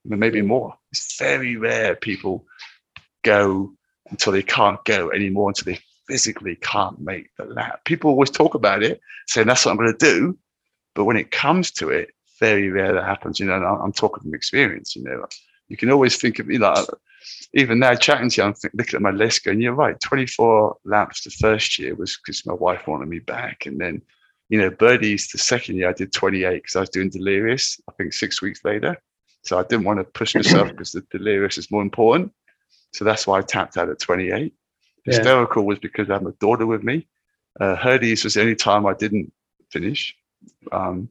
maybe more. It's very rare people go until they can't go anymore, until they physically can't make the lap. People always talk about it, saying that's what I'm going to do, but when it comes to it, very rare that happens. You know, I'm talking from experience. You know, you can always think of you know, even now chatting to you, I'm looking at my list, going, "You're right. 24 laps the first year was because my wife wanted me back, and then." You know, birdies the second year I did 28 because I was doing delirious. I think six weeks later, so I didn't want to push myself because the delirious is more important. So that's why I tapped out at 28. Yeah. Hysterical was because I had my daughter with me. Uh, Herdies was the only time I didn't finish. Um,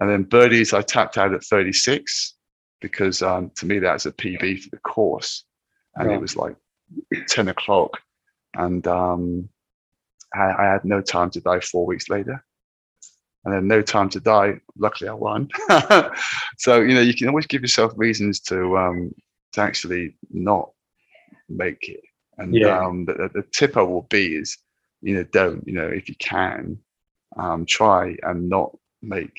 and then birdies, I tapped out at 36 because um, to me that's a PB for the course, and Right. it was like 10 o'clock, and um, I, I had no time to die four weeks later, and then no time to die. Luckily, I won. so you know you can always give yourself reasons to um, to actually not make it, and Yeah. um, the, the- the tip I will be is you know don't you know if you can um, try and not make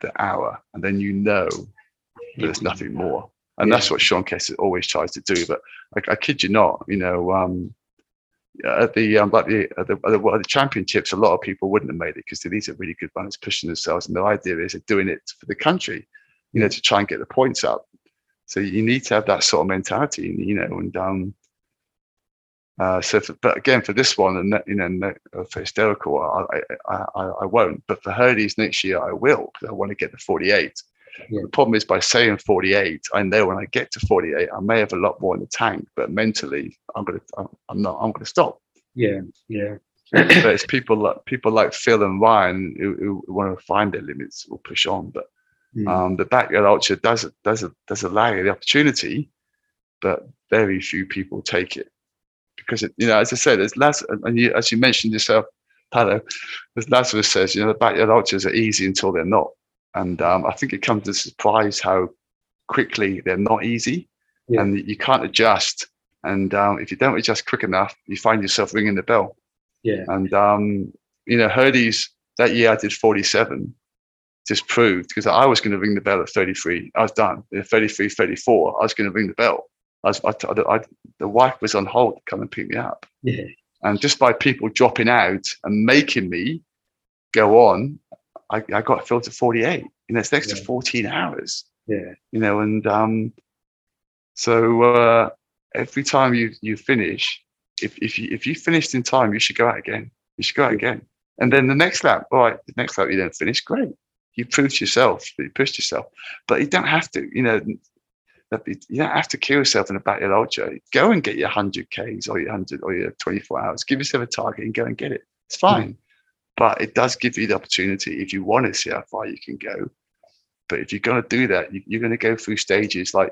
the hour, and then you know there's nothing more. And that's what Sean Kessler always tries to do. But I, I kid you not, you know, um, at the um, like the, at the, at the, at the championships, a lot of people wouldn't have made it because these are really good runners pushing themselves, and the idea is they're doing it for the country, you know, to try and get the points up. So you need to have that sort of mentality, you know, and um, uh, so, for, but again, for this one, and you know, uh, for hysterical, I, I, I, I won't. But for Herdies next year, I will because I want to get the 48. Yeah. The problem is by saying 48, I know when I get to 48, I may have a lot more in the tank, but mentally, I'm gonna, I'm, I'm not, I'm gonna stop. Yeah, yeah, but it's people like people like Phil and Ryan who, who want to find their limits will push on. But Mm. um, the backyard ultra does does does allow you the opportunity, but very few people take it because it, you know, as I said, there's less, and you, as you mentioned yourself, Palo, as Lazarus says, you know, the backyard ultras are easy until they're not, and um, I think it comes as a surprise how quickly they're not easy, Yeah. and you can't adjust. And um, if you don't adjust quick enough, you find yourself ringing the bell. yeah, And um, you know, Herdies that year I did 47, just proved because I was going to ring the bell at 33. I was done. At 33, 34, I was going to ring the bell. I was, I, I, the wife was on hold to come and pick me up. yeah, And just by people dropping out and making me go on, I, I got filled to 48. You know, it's next Yeah. to 14 hours. yeah, You know, and um, so uh, every time you you finish, if if you if you finished in time, you should go out again. You should go out Yeah. again. And then the next lap, all right, the next lap you don't finish, great. You proved yourself, you pushed yourself. But you don't have to, you know, you don't have to kill yourself in a backyard ultra. Go and get your 100 Ks or your 100 or your 24 hours. Give yourself a target and go and get it. It's fine. But it does give you the opportunity if you want to see how far you can go. But if you're going to do that, you, you're going to go through stages. Like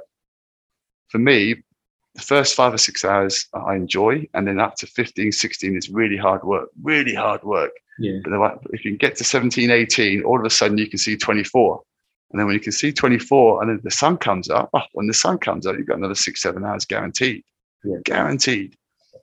for me, the first five or six hours I enjoy, and then up to 15, 16 is really hard work, really hard work. yeah, But if you can get to 17, 18, all of a sudden you can see 24. And then when you can see 24 and then the sun comes up, oh, when the sun comes up, you've got another six, seven hours guaranteed. Yeah. Guaranteed.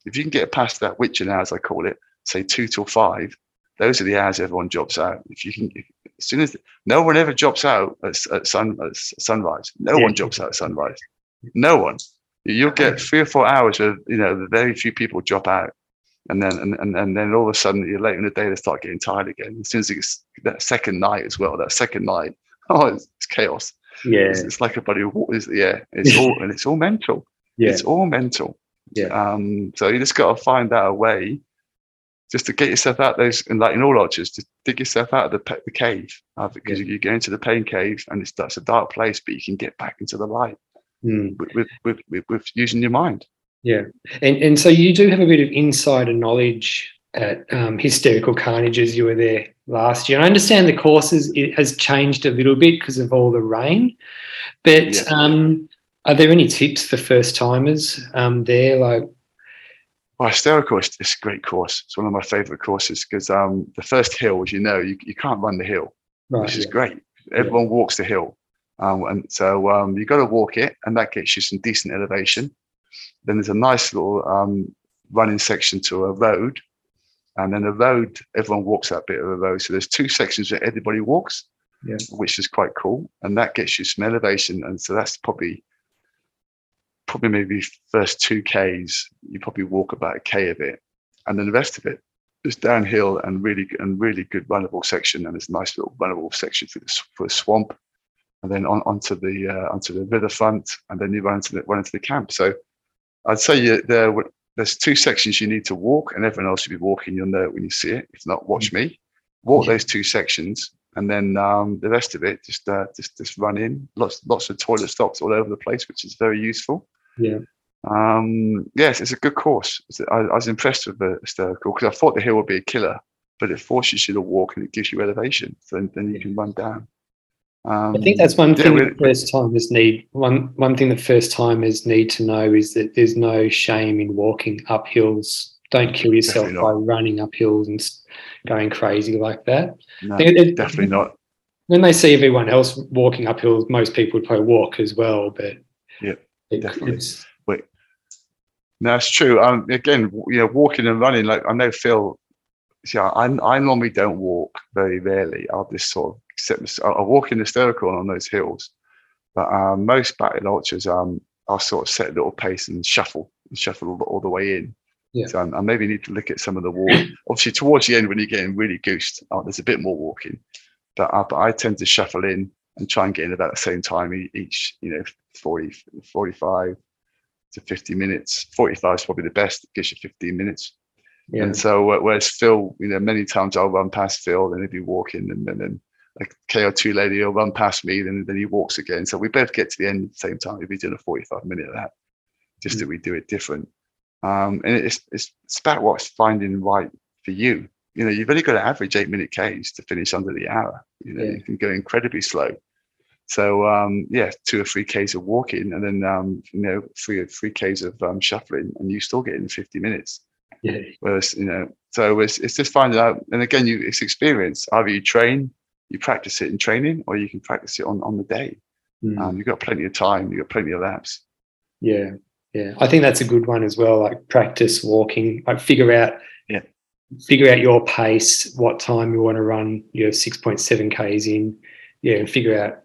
If you can get past that witching hours, I call it, say two till five, those are the hours everyone drops out. If you can, if, as soon as no one ever drops out at, at, sun, at sunrise, no Yeah. one drops out at sunrise. No one. You'll get three or four hours where you know very few people drop out, and then and, and, and then all of a sudden you're late in the day they start getting tired again. As soon as it's that second night as well, that second night, oh, it's, it's chaos. yeah, It's, it's like a wa- it's, yeah. It's all and it's all mental. yeah, It's all mental. Yeah. Um. So you just got to find out a way, just to get yourself out those and like in all ultras, to dig yourself out of the pe- the cave uh, because Yeah. you go into the pain cave and it's that's a dark place, but you can get back into the light Mm. with with, with, with, with using your mind. yeah. And and so you do have a bit of insider knowledge at um, Hysterical Carnage as you were there last year. And I understand the courses it has changed a little bit because of all the rain, but Yeah. um, are there any tips for first timers um, there? Like, Well, Hysterical is it's a great course. It's one of my favorite courses because um, the first hill, as you know, you, you can't run the hill, Right. which is yeah. great. Everyone walks the hill. Um, and so um, you've got to walk it, and that gets you some decent elevation. Then there's a nice little um, running section to a road. And then the road, everyone walks that bit of the road. So there's two sections where everybody walks, Yeah. which is quite cool. And that gets you some elevation. And so that's probably probably maybe first two Ks, you probably walk about a K of it. And then the rest of it is downhill and really and really good runnable section. And there's a nice little runnable section through the, for a swamp. And then on, onto the uh, onto the riverfront, and then you run into the run into the camp. So I'd say you, there there's two sections you need to walk, and everyone else should be walking. You'll know it when you see it. If not, watch me. Walk Yeah. those two sections, and then um, the rest of it just uh, just just run in. Lots lots of toilet stops all over the place, which is very useful. Yeah. Um, yes, it's a good course. I, I was impressed with the hysterical because I thought the hill would be a killer, but it forces you to walk and it gives you elevation. So then, you can run down. Um, I think that's one thing we- that first timers need. One one thing The first timers need to know is that there's no shame in walking up hills. Don't kill yourself by running up hills and going crazy like that. no, it- definitely not. When they see everyone else walking up hills, most people would probably walk as well. But Yeah, it- definitely. it's No, it's true. Um, again, you know, walking and running. Like I know Phil. Yeah, I, I normally don't walk very rarely. I'll just sort of accept. I'll walk in hysterical on those hills, but um, most battle ultras, um, I'll sort of set a little pace and shuffle and shuffle all the, all the way in. Yeah. So I, I maybe need to look at some of the walk. Obviously, towards the end when you're getting really goosed, oh, there's a bit more walking, but uh, but I tend to shuffle in and try and get in about the same time each. You know, 40, 45 to 50 minutes. 45 is probably the best. It gives you 15 minutes. yeah, And so, uh, whereas Phil, you know, many times I'll run past Phil, and he'll be walking, and, and then like KO2 lady will run past me, and then he walks again. So we both get to the end at the same time. We'll be doing a 45 minute of that, just that we do it different. Um, and it's, it's it's about what's finding right for you. You know, you've only got to average eight minute Ks to finish under the hour. You know, Yeah. you can go incredibly slow. So um, yeah, two or three Ks of walking, and then um, you know, three or three Ks of um, shuffling, and you still get in 50 minutes. yeah, Whereas, you know, so it's, it's just finding out. And again, you it's experience. Either you train, you practice it in training, or you can practice it on, on the day. Mm. Um, you've got plenty of time. You've got plenty of laps. yeah, yeah. I think that's a good one as well. Like practice walking, like figure out, Yeah. Figure out your pace, what time you want to run your six point seven k's in, yeah, and figure out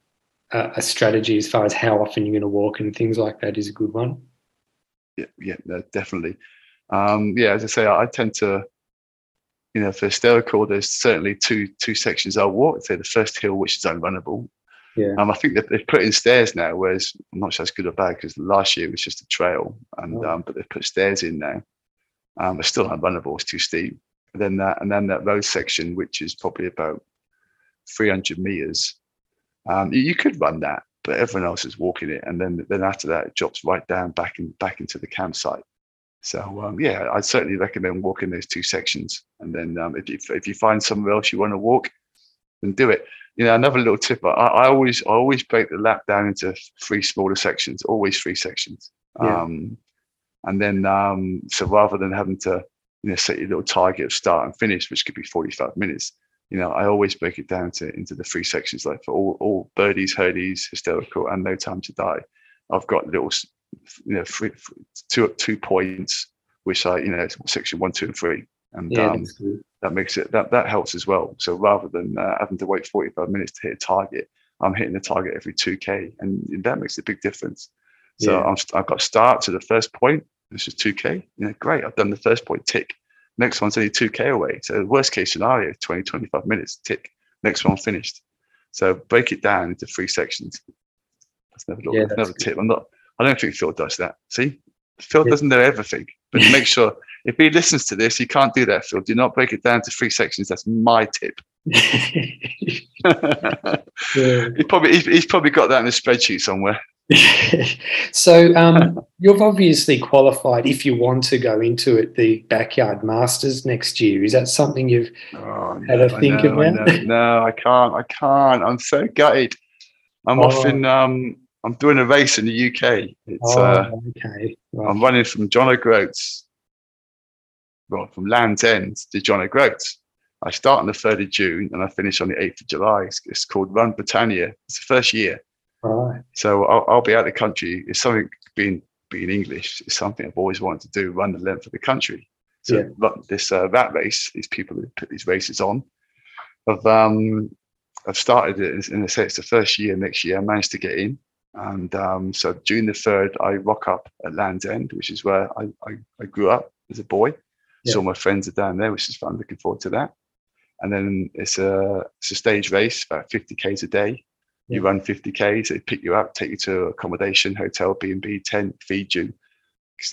a, a strategy as far as how often you're going to walk and things like that is a good one. Yeah, yeah, no, definitely. Um, yeah, as I say, I, I tend to, you know, for hysterical, there's certainly two two sections I'll walk. Say the first hill, which is unrunnable. Yeah. Um, I think that they've put in stairs now, whereas I'm not sure that's good or bad because last year it was just a trail, and Oh. um, but they've put stairs in now. Um, it's still unrunnable; it's too steep. And then that, and then that road section, which is probably about 300 meters. Um, you, you could run that, but everyone else is walking it, and then then after that, it drops right down back in back into the campsite. So um, yeah, I'd certainly recommend walking those two sections, and then um, if you if you find somewhere else you want to walk, then do it. You know, another little tip: I, I always I always break the lap down into three smaller sections, always three sections. Yeah. Um, and then um, so rather than having to you know set your little target of start and finish, which could be forty five minutes, you know, I always break it down to into the three sections, like for all all birdies, Herdies, hysterical, and no time to die. I've got little, you know, three, two two points, which I you know section one, two, and three, and Yeah, um, that makes it that that helps as well. So rather than uh, having to wait 45 minutes to hit a target, I'm hitting the target every 2k, and that makes a big difference. So Yeah. I'm, I've got start to the first point. This is 2k. You know, great. I've done the first point. Tick. Next one's only 2k away. So worst case scenario, 20 25 minutes. Tick. Next one finished. So break it down into three sections. That's another, Yeah, that's another tip. I'm not. I don't think Phil does that. See, Phil Yeah. doesn't know everything, but make sure if he listens to this, he can't do that, Phil. Do not break it down to three sections. That's my tip. Yeah. he probably he's, he's probably got that in a spreadsheet somewhere. so um, you've obviously qualified if you want to go into it the backyard masters next year is that something you've Oh, Had a I think know, about? know. No, I can't. I can't. I'm so gutted. I'm off Oh. in. Um, I'm doing a race in the UK. It's. oh Uh, okay I'm running from John O'Groats well, from Land's End to John O'Groats. I start on the 3rd of June and I finish on the 8th of July. It's, it's called Run Britannia. It's the first year. Right. So I'll, I'll be out of the country. It's something being being English is something I've always wanted to do, run the length of the country. So Yeah. this uh, rat race, these people who put these races on, have um, I've started it, and I say it's the first year. Next year, I managed to get in, and um, so June the third, I rock up at Land's End, which is where I, I, I grew up as a boy. Yeah. So my friends are down there, which is fun. Looking forward to that. And then it's a it's a stage race, about 50 k's a day. You Yeah. run 50 k's, they pick you up, take you to accommodation, hotel, B and B, tent, feed you,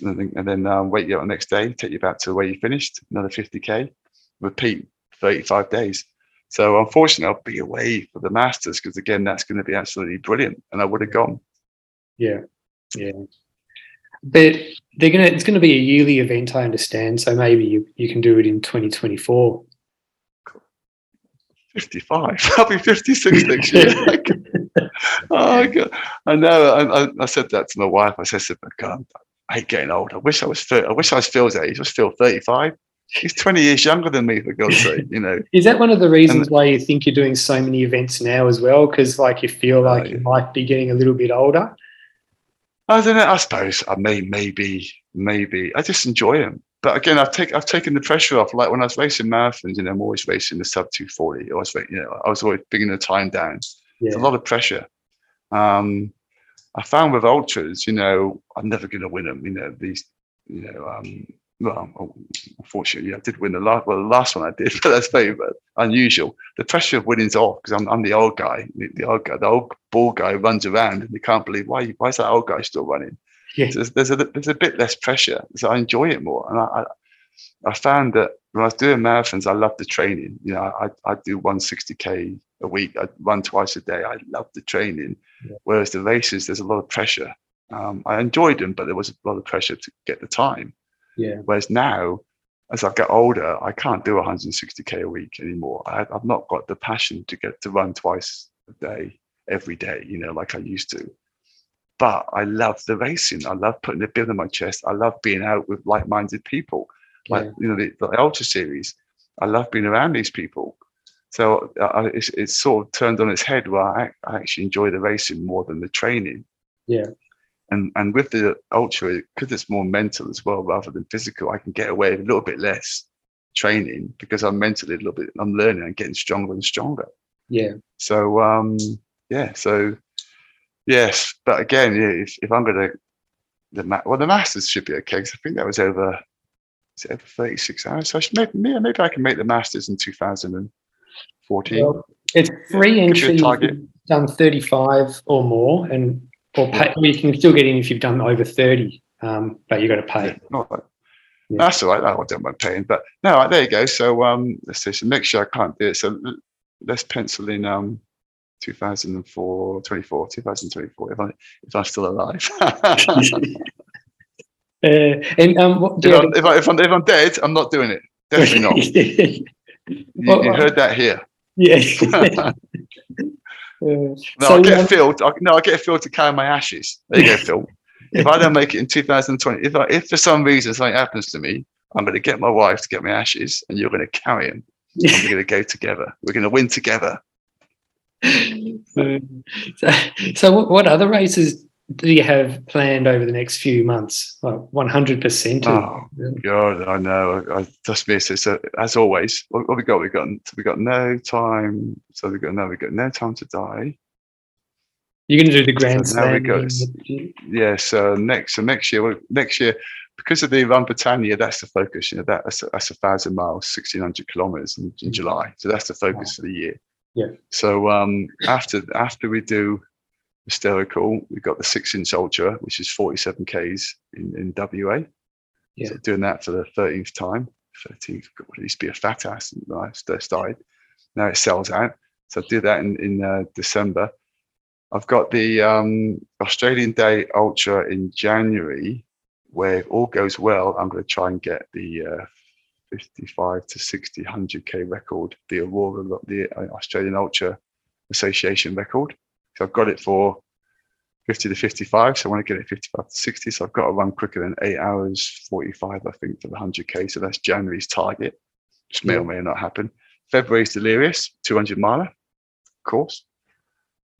and then, um, wait you up the next day, take you back to where you finished, another 50k, repeat 35 days. So unfortunately, I'll be away for the Masters because again, that's going to be absolutely brilliant, and I would have gone. Yeah. Yeah. But they're gonna it's gonna be a yearly event, I understand. So maybe you, you can do it in 2024. 55. I'll be 56 next year. oh God. I know. I, I, I said that to my wife. I said, God, I hate getting old. I wish I was 30, I wish I was Phil's age. I was Phil 35. He's 20 years younger than me, for God's sake, you know. Is that one of the reasons why you think you're doing so many events now as well? Because like you feel like you might be getting a little bit older. I don't know. I suppose I may, maybe, maybe. I just enjoy them. But again, I've taken I've taken the pressure off. Like when I was racing marathons, you know, I'm always racing the sub 240. I was, you know, I was always bringing the time down. It's a lot of pressure. Um, I found with ultras, you know, I'm never going to win them. You know, these, you know, um, well, unfortunately, I did win the last. Well, the last one I did, but that's very but unusual. The pressure of winning's off because I'm, I'm the old guy. The, the old guy, the old ball guy runs around, and you can't believe why. Why is that old guy still running? Yeah. So there's, there's a there's a bit less pressure, so I enjoy it more. And I, I found that when I was doing marathons, I loved the training. You know, I I do 160k a week. I run twice a day. I love the training. Yeah. Whereas the races, there's a lot of pressure. Um, I enjoyed them, but there was a lot of pressure to get the time. Yeah. Whereas now, as I get older, I can't do 160k a week anymore. I, I've not got the passion to get to run twice a day, every day, you know, like I used to. But I love the racing. I love putting the bill on my chest. I love being out with like-minded people, like Yeah. you know the, the Ultra Series. I love being around these people. So uh, I- it's, it's sort of turned on its head where I, I actually enjoy the racing more than the training Yeah. and and with the ultra because it's more mental as well rather than physical i can get away with a little bit less training because i'm mentally a little bit i'm learning and getting stronger and stronger Yeah. so um yeah so yes but again yeah, if, if i'm gonna the ma- well the masters should be okay 'cause i think that was over is it over 36 hours so I should, maybe, maybe i can make the masters in 2014 Well, it's free a entry done 35 or more, and or pay, you can still get in if you've done over 30, um, but you've got to pay. Yeah, not like- Yeah. That's all right. I don't mind paying. But no, right, there you go. So um, let's see. So next year I can't do it. So let's pencil in um, 2004, 24, 2024. If I if I'm still alive. Uh, and um, what, if, I'm, if, I, if, I'm, if I'm dead, I'm not doing it. Definitely not. You, Well, you uh, heard that here. yeah. no, Uh, I get um, Phil. I, no, I get Phil to carry my ashes. There you go, Phil. If I don't make it in 2020, if I, if for some reason something happens to me, I'm going to get my wife to get my ashes, and you're going to carry them. and we're going to go together. We're going to win together. so, so what, what other races do you have planned over the next few months? Like 100%? Oh God, I know. I just miss it. So as always, what, what we got? We got we got no time. So we got no. We got no time to die. You're going to do the Grand So Slam. Yeah. So next, so next year, well, next year, because of the Run Britannia, that's the focus. You know, that, that's a, that's a thousand miles, sixteen hundred kilometers in, in Mhm. July. So that's the focus for the year. Yeah. So um, after after we do hysterical, we've got the six inch ultra, which is forty seven k's in in WA. Yeah. So doing that for the thirteenth time. Thirteenth. It used to be a fat ass when I first started. Now it sells out. So I did that in in uh, December. I've got the um, Australian Day Ultra in January, where if all goes well, I'm going to try and get the uh, 55 to 60, 100k record, the Aurora, the uh, Australian Ultra Association record. So I've got it for 50 to 55. So I want to get it 55 to 60. So I've got to run quicker than eight hours 45, I think, for the 100K. So that's January's target, which may or may not happen. February's Delirious, 200 miler, of course.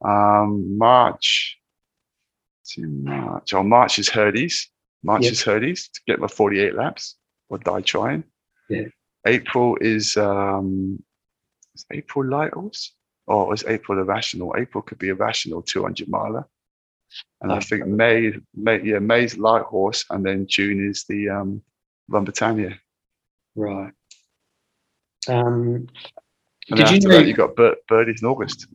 Um, March, to March. Oh, March is Herdies. March Yep. is Herdies to get my 48 laps or die trying. Yeah. April is um is April light Or is April irrational? April could be irrational 200 miler. And I Oh. think May, May, yeah, May's light horse, and then June is the um Run Britannia. Right. Um, And Did you know- that, you got Bir- birdies in August.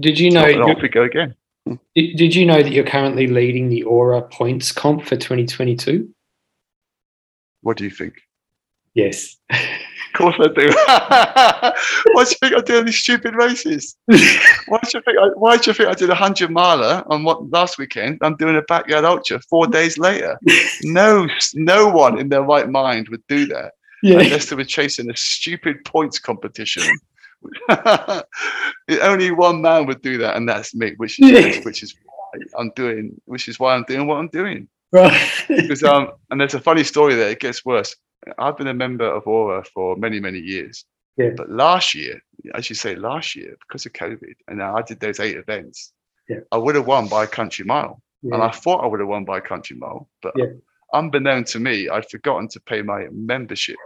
did you know? and off we go again. Did, did you know that you're currently leading the Aura points comp for 2022? What do you think? Yes. Of course I do. why do you think I do these stupid races? Why do you think I, why do you think I did a hundred miler on what last weekend? I'm doing a backyard ultra four days later. No, no one in their right mind would do that yeah. unless they were chasing a stupid points competition. Only one man would do that, and that's me. Which Yeah. is which is why I'm doing, which is why I'm doing what I'm doing. Right. Because um, and there's a funny story there. It gets worse. I've been a member of Aura for many, many years. Yeah. But last year, as you say, last year because of COVID, and I did those eight events. Yeah. I would have won by a country mile, and I thought I would have won by a country mile. But Yeah. unbeknown to me, I'd forgotten to pay my membership.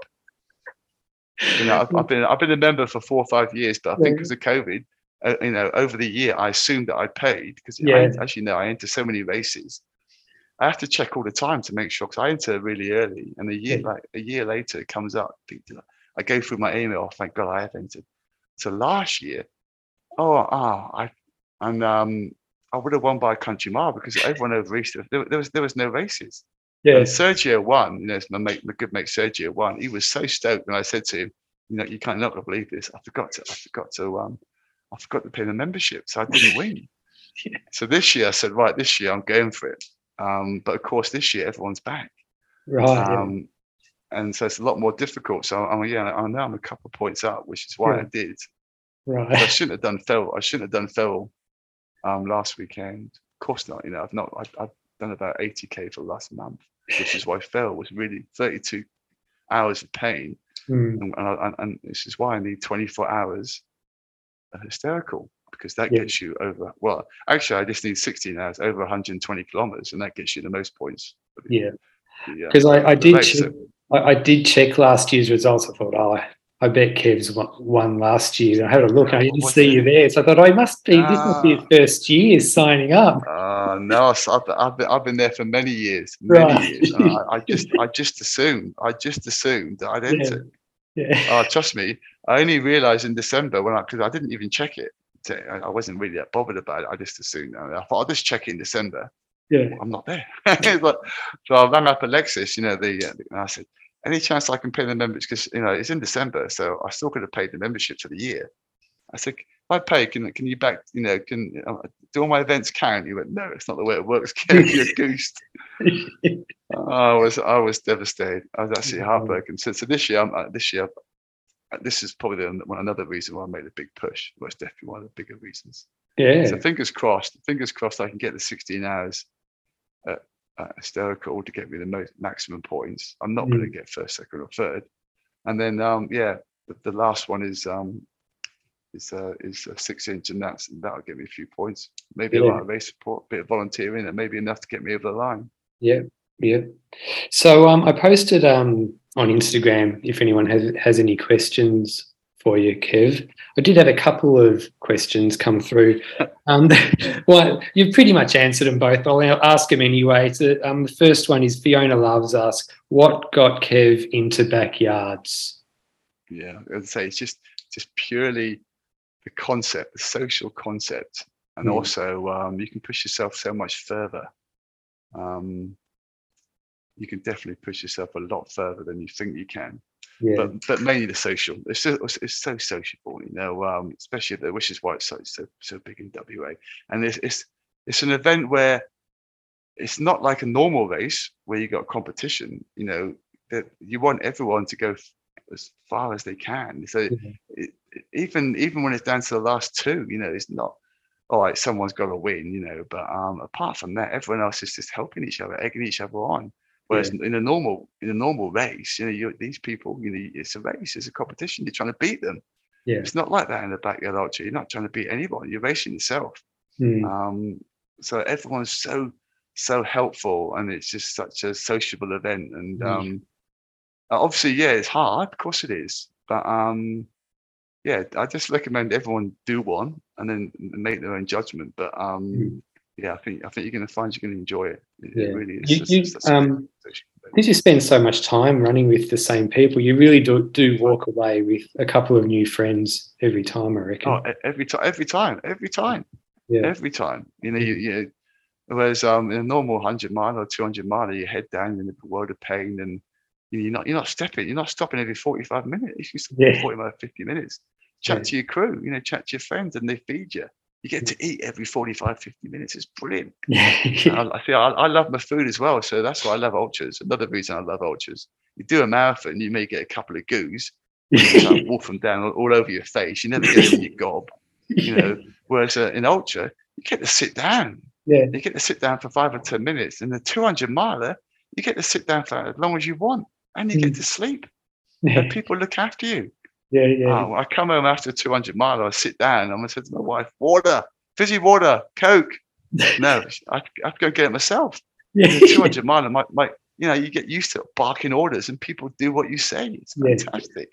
You know, I've, I've been I've been a member for four or five years, but I think because of COVID, uh, you know, over the year, I assumed that I paid because, Yeah. as you know, I enter so many races. I have to check all the time to make sure because I enter really early, and a year Yeah. like a year later, it comes up. I go through my email. Thank God I have entered. So last year, oh, ah, I and um, I would have won by a country mile because everyone over Easter there, there was there was no races. yeah. And Sergio won. You know, it's my mate, my good mate Sergio won. He was so stoked when I said to him, "You know, you can't not believe this. I forgot to, I forgot to, um, I forgot to pay the membership, so I didn't win." Yeah. So this year I said, "Right, this year I'm going for it." Um, but of course, this year everyone's back, Right. yeah. um, and so it's a lot more difficult. So I'm yeah, I know I'm a couple of points up, which is why Yeah. I did. Right. I shouldn't have done Feral. I shouldn't have done Feral um, last weekend. Of course not. You know, I've not. I've, I've done about 80k for the last month, which is why Feral was really 32 hours of pain, Mm. and, and, I- and, and this is why I need 24 hours of hysterical because that Yeah. gets you over. Well, actually, I just need 16 hours over 120 kilometers, and that gets you the most points. Yeah. uh, Because I, I did race. check, So- I, I did check last year's results. I thought, oh, I bet Kev's won, won last year. I had a look and I didn't What's see it? you there. So I thought, oh, he must be, this must be his Ah. first year signing up. Uh, no, I've, I've, been, I've been there for many years, many Right. years. I, I just, I just assumed, I just assumed that I'd Yeah. enter. Yeah. Oh, trust me, I only realised in December when I, because I didn't even check it. I I wasn't really that bothered about it. I just assumed. I thought I'll just check it in December. Yeah. I'm not there. but, so I rang up Alexis, you know, the, uh, and I said, any chance I can pay the membership? Because, you know, it's in December, so I still could have paid the membership for the year. I said, if I pay, can, can you back, you know, can uh, do all my events count? He went, no, it's not the way it works. You're goosed. I was, I was devastated. I was actually heartbroken. So, so this year, I'm, uh, this year, this is probably the, another reason why I made a big push. Well, it's definitely one of the bigger reasons. yeah. So fingers crossed. Fingers crossed. I can get the 16 hours at, at hysterical to get me the most maximum points. I'm not going to get first, second, or third. And then, um, yeah, the, the last one is um, is uh, is a six inch, and that's and that'll get me a few points. Maybe a Yeah. lot of race support, bit of volunteering, and maybe enough to get me over the line. Yeah, yeah. So um, I posted um, on Instagram if anyone has has any questions for you, Kev. I did have a couple of questions come through. Um, well, you've pretty much answered them both. I'll ask them anyway. So, um, the first one is Fiona Loves asks, "What got Kev into backyards?" Yeah, I'd say it's just just purely the concept, the social concept, and Mm. also um, you can push yourself so much further. Um, you can definitely push yourself a lot further than you think you can. Yeah, But but mainly the social. It's so, it's so sociable, you know. Um, especially the which is why it's so so so big in WA. And it's it's it's an event where it's not like a normal race where you got competition. You know that you want everyone to go as far as they can. So Mhm. it, it- even even when it's down to the last two, you know, it's not. all right, someone's got to win, you know. But um, apart from that, everyone else is just helping each other, egging each other on. Whereas yeah. in a normal in a normal race, you know, you, these people, you know, it's a race, it's a competition. You're trying to beat them. Yeah. It's not like that in the backyard ultra. You're not trying to beat anybody. You're racing yourself. Mm. Um, so everyone's so so helpful, and it's just such a sociable event. And mm. um, obviously, yeah, it's hard. Of course, it is. But um, yeah, I just recommend everyone do one and then make their own judgment. But um, mm. Yeah, I think I think you're going to find you're going to enjoy it. It, yeah. it really is. You, you, um, because you spend so much time running with the same people, you really do do walk away with a couple of new friends every time. I reckon. Oh, every time, every time, every time, yeah. every time. You know, you, you Whereas um, in a normal hundred mile or two hundred mile, you head down in a world of pain, and you're not you're not stepping, you're not stopping every forty five minutes. You stop yeah. forty five, fifty minutes chat yeah. to your crew, you know, chat to your friends and they feed you. You get to eat every 45, 50 minutes. It's brilliant. I, I, feel I, I, love my food as well. So that's why I love ultras. Another reason I love ultras. You do a marathon, you may get a couple of goos, you wolf them down all, all, over your face. You never get them in your gob, you know. Whereas uh, in ultra, you get to sit down. Yeah. You get to sit down for five or 10 minutes. And the 200 miler, you get to sit down for as long as you want and you mm. get to sleep. And people look after you. Yeah, yeah. Oh, I come home after 200 miles, I sit down, and I'm going to say to my wife, water, fizzy water, Coke. no, I, I have to go get it myself. Yeah. 200 miles, my, my, you know, you get used to barking orders and people do what you say. It's fantastic.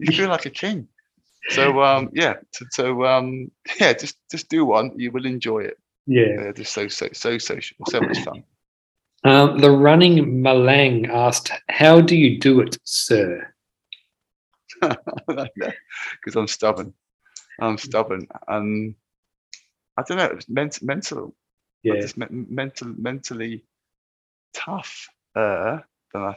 Yeah. You feel like a king. So um, yeah, so, so um, yeah, just just do one. You will enjoy it. Yeah, They're just so so so social, so much fun. Um, the running Malang asked, "How do you do it, sir?" because I'm stubborn. I'm stubborn, and I don't know. It's ment- mental. Yeah. Just me- mental, mentally tough. Uh, than I.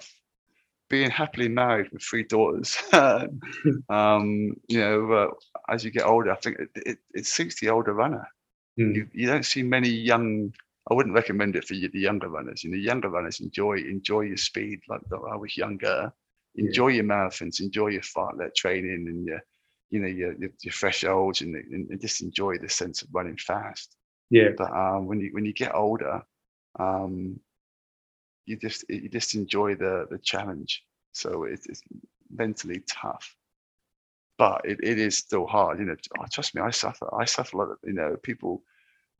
Being happily married with three daughters, um, you know, uh, as you get older, I think it, it, it suits the older runner. Mm. You, you don't see many young I wouldn't recommend it for you, the younger runners. You know, younger runners enjoy enjoy your speed. Like I was younger, enjoy yeah. your marathons, enjoy your fartlek training and your, you know, your your, your thresholds and, and, just enjoy the sense of running fast. Yeah. But um, when you when you get older, um, you just you just enjoy the the challenge. So it's, it's mentally tough, but it, it is still hard. You know, oh, trust me, I suffer. I suffer a lot. Of, you know, people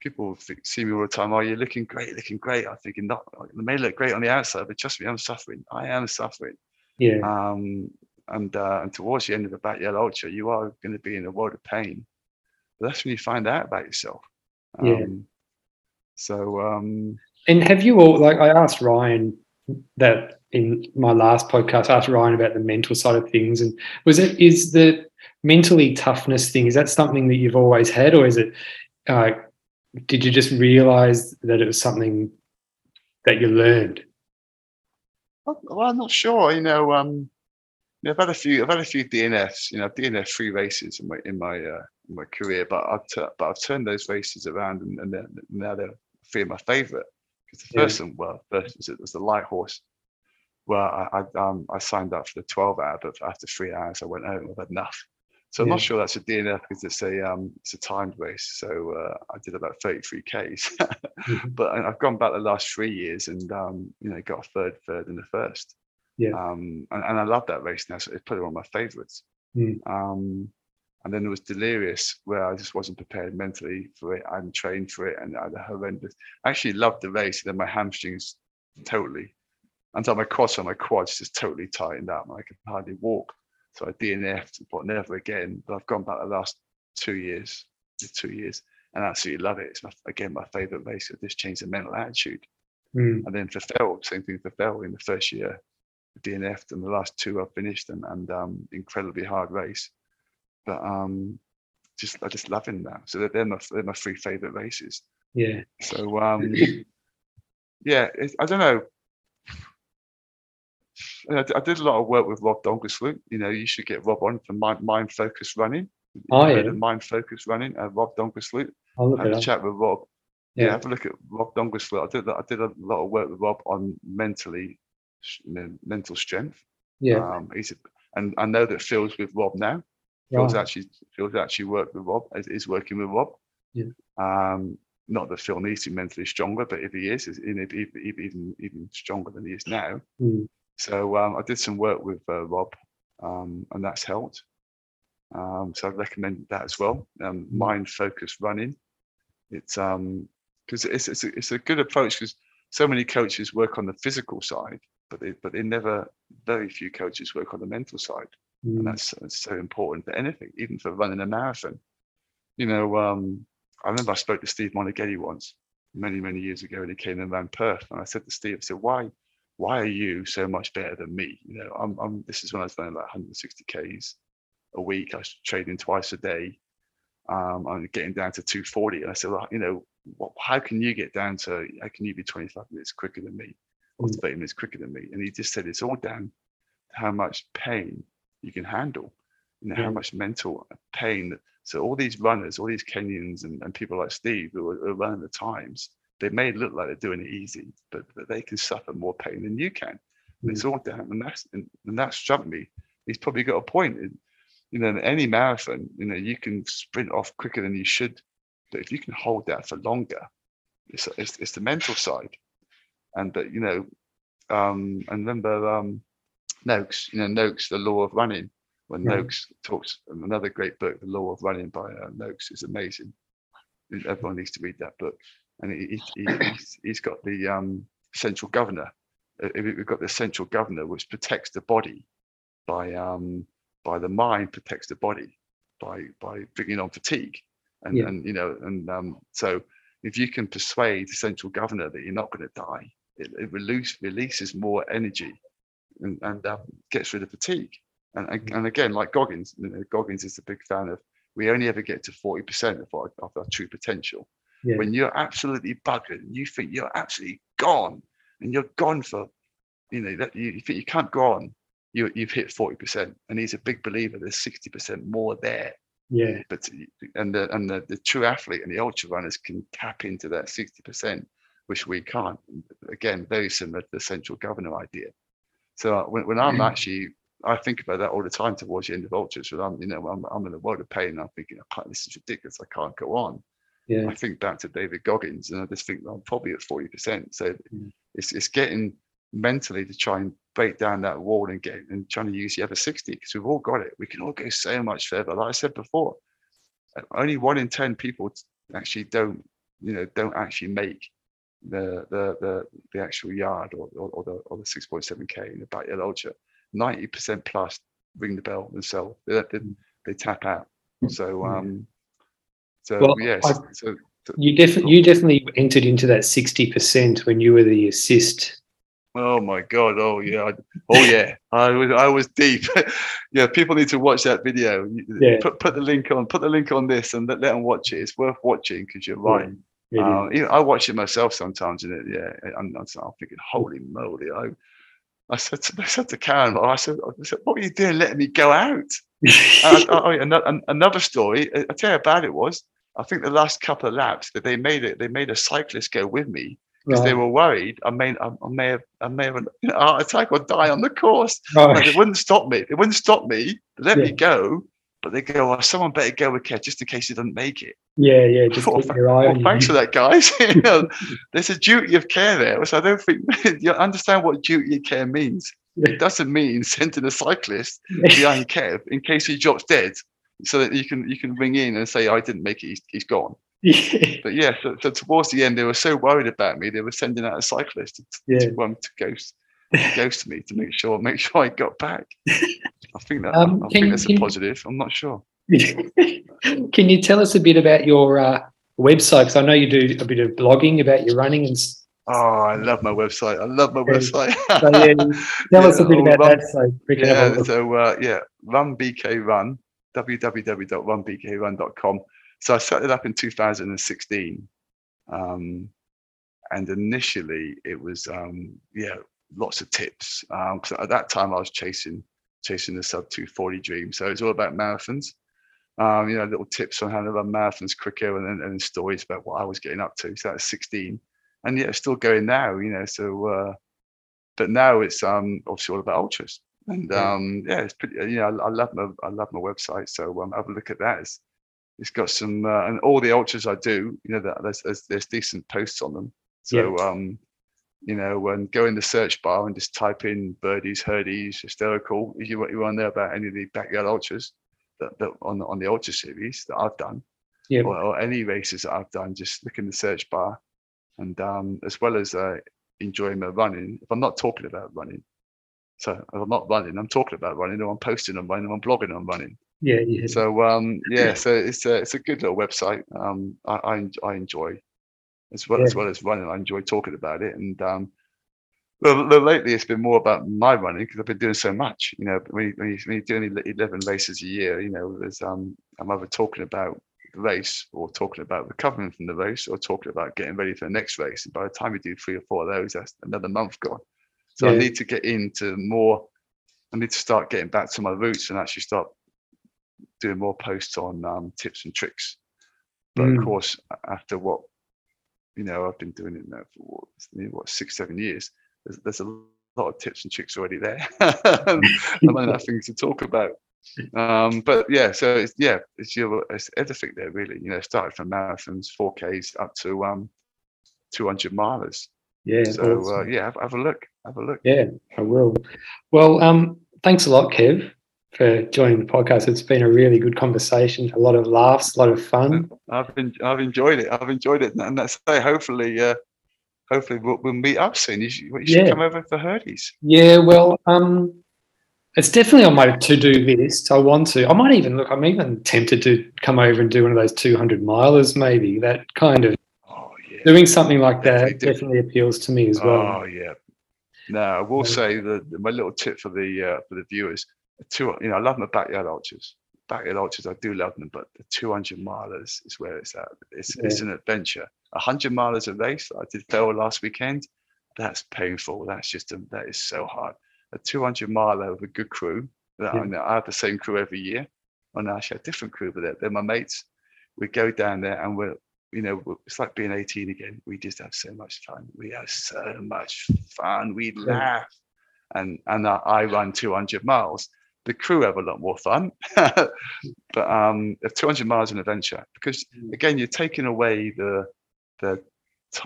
people see me all the time. Oh, you're looking great, looking great. I'm thinking, not, it may look great on the outside, but trust me, I'm suffering. I am suffering. Yeah. Um, and uh, and towards the end of the backyard ultra, you are going to be in a world of pain. But that's when you find out about yourself. Um, yeah. So. Um, and have you all like I asked Ryan that in my last podcast, I asked Ryan about the mental side of things, and was it is the mentally toughness thing? Is that something that you've always had, or is it? Uh, did you just realize that it was something that you learned? Well, I'm not sure. You know, um, I've had a few. I've had a few DNFs. You know, DNF three races in my in my uh, in my career, but I've t- but I've turned those races around, and, and they're, now they're three of my favourite. Because the first yeah. one, well, first was it was the light horse. Well, I I, um, I signed up for the 12 hour, but after three hours, I went home. I've had enough. So I'm not sure that's a DNF because it's a um, it's a timed race. So uh, I did about 33 Ks, mm-hmm. but I've gone back the last three years and um, you know got a third, third in the first. Yeah. Um, and, and I love that race now. So it's probably one of my favourites. Mm. Um, and then there was Delirious, where I just wasn't prepared mentally for it. I hadn't trained for it, and I had a horrendous. I actually loved the race, and then my hamstrings totally, until my quads and my quads just totally tightened up. And I could hardly walk. So I DNF'd, but never again. But I've gone back the last two years, two years, and I absolutely love it. It's my, again my favourite race. It just changed the mental attitude. Mm. And then for Fell, same thing for Fell in the first year, DNF'd, and the last two I've finished, and, and um, incredibly hard race. But um, just I just loving that. So they're, they're my they're my three favourite races. Yeah. So um, yeah, I don't know. I, I did a lot of work with Rob Donkersloot. You know, you should get Rob on for mind, mind focused running. Oh, yeah. Mind focused running. Uh, Rob Donkersloot. I'll have a chat with Rob. Yeah. yeah. have a look at Rob Donkersloot. I did I did a lot of work with Rob on mentally, mental strength. Yeah. Um, he's a, and I know that Phil's with Rob now. Phil's actually Phil's actually worked with Rob. Is working with Rob. Yeah. Um, not that Phil needs to be mentally stronger, but if he is, is even even even stronger than he is now. Mm. So um, I did some work with uh, Rob, um, and that's helped. Um, so I'd recommend that as well. Um, mind focused running. It's um because it's it's a, it's a good approach because so many coaches work on the physical side, but they but they never very few coaches work on the mental side, and Mm. that's, that's so important for anything, even for running a marathon. You know, um, I remember I spoke to Steve Moneghetti once many many years ago, and he came and ran Perth, and I said to Steve, I said, why why are you so much better than me? You know, I'm, I'm this is when I was running like 160 k's a week. I was training twice a day. Um, I'm getting down to 240. And I said, well, you know, what, how can you get down to, how can you be 25 minutes quicker than me or Mm. 30 minutes quicker than me? And he just said, it's all down to how much pain you can handle, you know, Yeah. how much mental pain. So all these runners, all these Kenyans and, and people like Steve who are, are running the times, they may look like they're doing it easy, but, but they can suffer more pain than you can. And it's all down, and that's and, and that struck me. He's probably got a point. In, you know, in any marathon, you know, you can sprint off quicker than you should, but if you can hold that for longer, it's it's, it's the mental side. And that you know, um, and remember um, Noakes, you know, Noakes, the lore of running. When Yeah. Noakes talks, another great book, The Lore of Running by uh, Noakes, is amazing. Everyone needs to read that book. And he, he, he- he's, he's got the um, central governor. Uh, We've got the central governor, which protects the body by um, by the mind protects the body by by bringing on fatigue. And, Yeah. and you know, and um, so if you can persuade the central governor that you're not going to die, it, it release, releases more energy and, and um, gets rid of fatigue. And, and, and again, like Goggins, you know, Goggins is a big fan of. We only ever get to forty percent of our, of our true potential. Yeah. When you're absolutely buggered, and you think you're absolutely gone, and you're gone for, you know, that you, you think you can't go on. You, you've hit forty percent, and he's a big believer. There's sixty percent more there Yeah. but and the and the, the true athlete and the ultra runners can tap into that 60% which we can't again very similar to the central governor idea so uh, when, when i'm Mm. actually i think about that all the time towards the end of ultras when i'm you know i'm, I'm in a world of pain i'm thinking I can't, this is ridiculous i can't go on Yeah. i think back to david goggins and i just think i'm probably at 40% so Mm. it's, it's getting mentally to try and break down that wall and get and trying to use the other 60 because we've all got it. We can all go so much further. Like i said before uh, only one in 10 people actually don't you know don't actually make the the the, the actual yard or, or, or the or the 6.7k in the backyard ultra 90% plus ring the bell themselves. They, they, they tap out. So Yeah. um so Well, yes I- so You definitely you definitely entered into that sixty percent when you were the assist. Oh my god! Oh yeah! Oh yeah! I was I was deep. yeah, people need to watch that video. Yeah. Put put the link on. Put the link on this and let, let them watch it. It's worth watching because you're right. Uh, is. even- I watch it myself sometimes, and it, yeah, I'm, I'm I'm thinking, holy moly! I I said to, I said to Karen, I said, I said, what were you doing, letting me go out? And I- oh, yeah, another story. I I tell you how bad it was. I think the last couple of laps that they made it, they made a cyclist go with me because they were worried I may I, may have I may have a heart attack or die on the course. Right. Like, they wouldn't stop me. They wouldn't stop me. They let me go, but they go, oh, someone better go with care just in case he doesn't make it. Yeah, yeah. Just Well, keep your eye Well, thanks you. for that, guys. you know, there's a duty of care there, which I don't think you understand what duty of care means. It doesn't mean sending a cyclist behind Kev in case he drops dead, so that you can you can ring in and say I didn't make it, he's, he's gone. yeah. But yeah, so, so towards the end, they were so worried about me, they were sending out a cyclist to, Yeah. to, um, to ghost to ghost me to make sure make sure I got back. I think that Um, I can- think that's can- a positive. I'm not sure. Can you tell us a bit about your uh, website? Because I know you do a bit of blogging about your running and Oh, I love my website. I love my website. so yeah, tell us a bit about run- that so we can have yeah, so uh, yeah, run BK Run, www.runbkrun.com. So I set it up in 2016, um, and initially it was um, yeah, lots of tips. Um, at that time I was chasing chasing the sub 240 dream, so it's all about marathons. Um, you know, little tips on how to run marathons quicker, and, and, stories about what I was getting up to. So that's 16, and yeah, still going now. You know, so uh, but now it's um obviously all about ultras and Yeah. um yeah it's pretty you know I, I love my I love my website so um have a look at that it's it's got some uh, and all the ultras I do, you know, that there's, there's there's decent posts on them. So um, you know, and go in the search bar and just type in birdies, herdies, hysterical. If you what you want to know about any of the backyard ultras that, that on on the ultra series that I've done, Yeah. or, or any races that I've done, just look in the search bar, and um, as well as uh, enjoying my running. If I'm not talking about running, so I'm not running, I'm talking about running, or I'm posting on running, or I'm blogging on running. Yeah, yeah. So um, yeah, so it's a it's a good little website. Um, I I, I enjoy as well as well as running. I enjoy talking about it, and um, well, lately it's been more about my running because I've been doing so much. You know, when, you, when, you, when you're doing eleven races a year, you know, there's um, I'm either talking about the race or talking about recovering from the race or talking about getting ready for the next race. And by the time you do three or four of those, that's another month gone. So I need to get into more. I need to start getting back to my roots and actually start doing more posts on um, tips and tricks. But Mm. of course, after what you know, I've been doing it now for what, what six, seven years. There's, there's a lot of tips and tricks already there. I'm of things to talk about. Um, but yeah, so it's yeah, it's your it's everything there really. You know, started from marathons, 4Ks up to um 200 milers. Yeah. So uh, yeah, have, have a look. Have a look. Yeah, I will. Well, um, thanks a lot, Kev, for joining the podcast. It's been a really good conversation, a lot of laughs, a lot of fun. I've been, I've enjoyed it. I've enjoyed it, and that's say hopefully, uh, hopefully we'll, we'll meet up soon. You should, you should Yeah. come over for Herdies. Yeah, well, um, it's definitely on my to-do list. I want to. I might even look. I'm even tempted to come over and do one of those 200 milers. Maybe that kind of. Doing something like that Definitely appeals to me as well. Oh yeah. No, I will Yeah. say that my little tip for the uh, for the viewers. Two, you know, I love my backyard ultras. Backyard ultras, I do love them, but the 200 milers is where it's at. It's it's an adventure. 100 milers a race. I did fail last weekend. That's painful. That's just a, that is so hard. A 200 miler with a good crew. That Yeah. I, know, I have the same crew every year. And I actually have a different crew, but they're, they're my mates. We go down there and we're you know, it's like being 18 again. We just have so much fun. We have so much fun. We laugh. And and I, I run 200 miles. The crew have a lot more fun. but um, 200 miles an adventure because Mm. again, you're taking away the the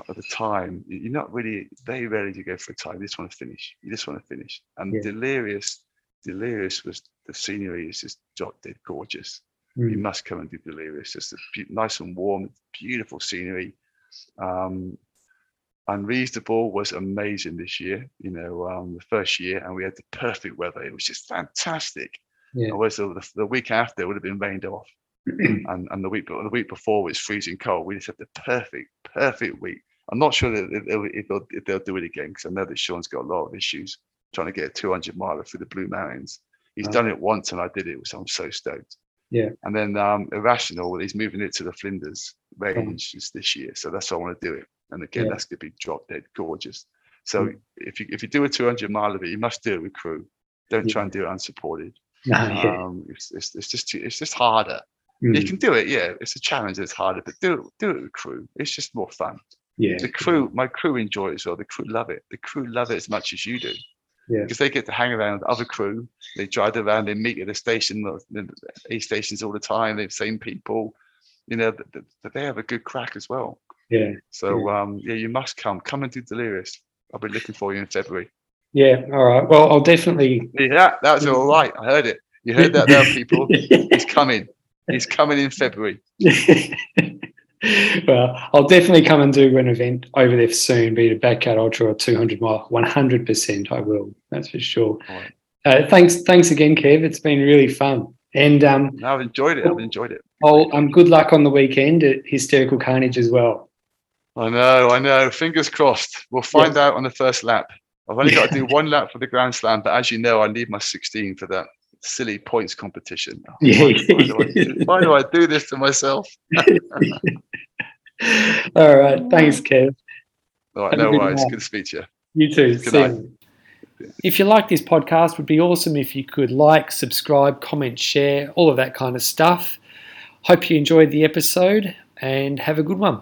the time. You- You're not really very rarely do go for a time. You just want to finish. You just want to finish. And Yeah. delirious, delirious was the scenery is just drop dead gorgeous you Mm. must come and do Delirious. It's a beau- nice and warm, beautiful scenery. Um, Unreasonable was amazing this year. You know, um, the first year, and we had the perfect weather. It was just fantastic. Yeah. Whereas the, the, week after it would have been rained off, and, and the week the week before was freezing cold. We just had the perfect, perfect week. I'm not sure that if they'll, if they'll, if they'll do it again because I know that Sean's got a lot of issues trying to get a 200 miler through the Blue Mountains. He's done it once, and I did it, so I'm so stoked. Yeah. And then um, Irrational, he's moving it to the Flinders range this- this year. So that's why I want to do it. And again, Yeah. that's going to be drop dead gorgeous. So Mm. if you if you do a 200 mile of it, you must do it with crew. Don't Yeah. try and do it unsupported. No, yeah. Um, it's, it's, it's just it's just harder. Mm. You can do it, yeah. It's a challenge. It's harder, but do it do it with crew. It's just more fun. yeah. The crew, my crew enjoy it as well. The crew love it. The crew love it as much as you do Yeah. because they get to hang around with other crew. They drive around, they meet at the station, aid stations all the time. They've seen people, you know, th- th- th- they have a good crack as well. Yeah. So um, yeah, you must come. Come and do Delirious. I'll be looking for you in February. Yeah. All right. Well, I'll definitely. Yeah, that's all right. I heard it. You heard that there, people. He's coming. He's coming in February. well, I'll definitely come and do an event over there soon, be it a backyard ultra or 200 mile. 100% I will. That's for sure. Right. Uh, thanks, thanks again, Kev. It's been really fun. And um, No, I've enjoyed it. I've enjoyed it. I'll, um, good luck on the weekend at Hysterical Carnage as well. I know, I know. Fingers crossed. We'll find out on the first lap. I've only got to do one lap for the Grand Slam, but as you know, I need my 16 for that silly points competition. Yeah. Why, why do I do, why do I do this to myself? All right. Thanks, Kev. All right, Have no good worries. night. Good to speak to you. You too. Good See night. you. If you like this podcast, it would be awesome if you could like, subscribe, comment, share, all of that kind of stuff. Hope you enjoyed the episode and have a good one.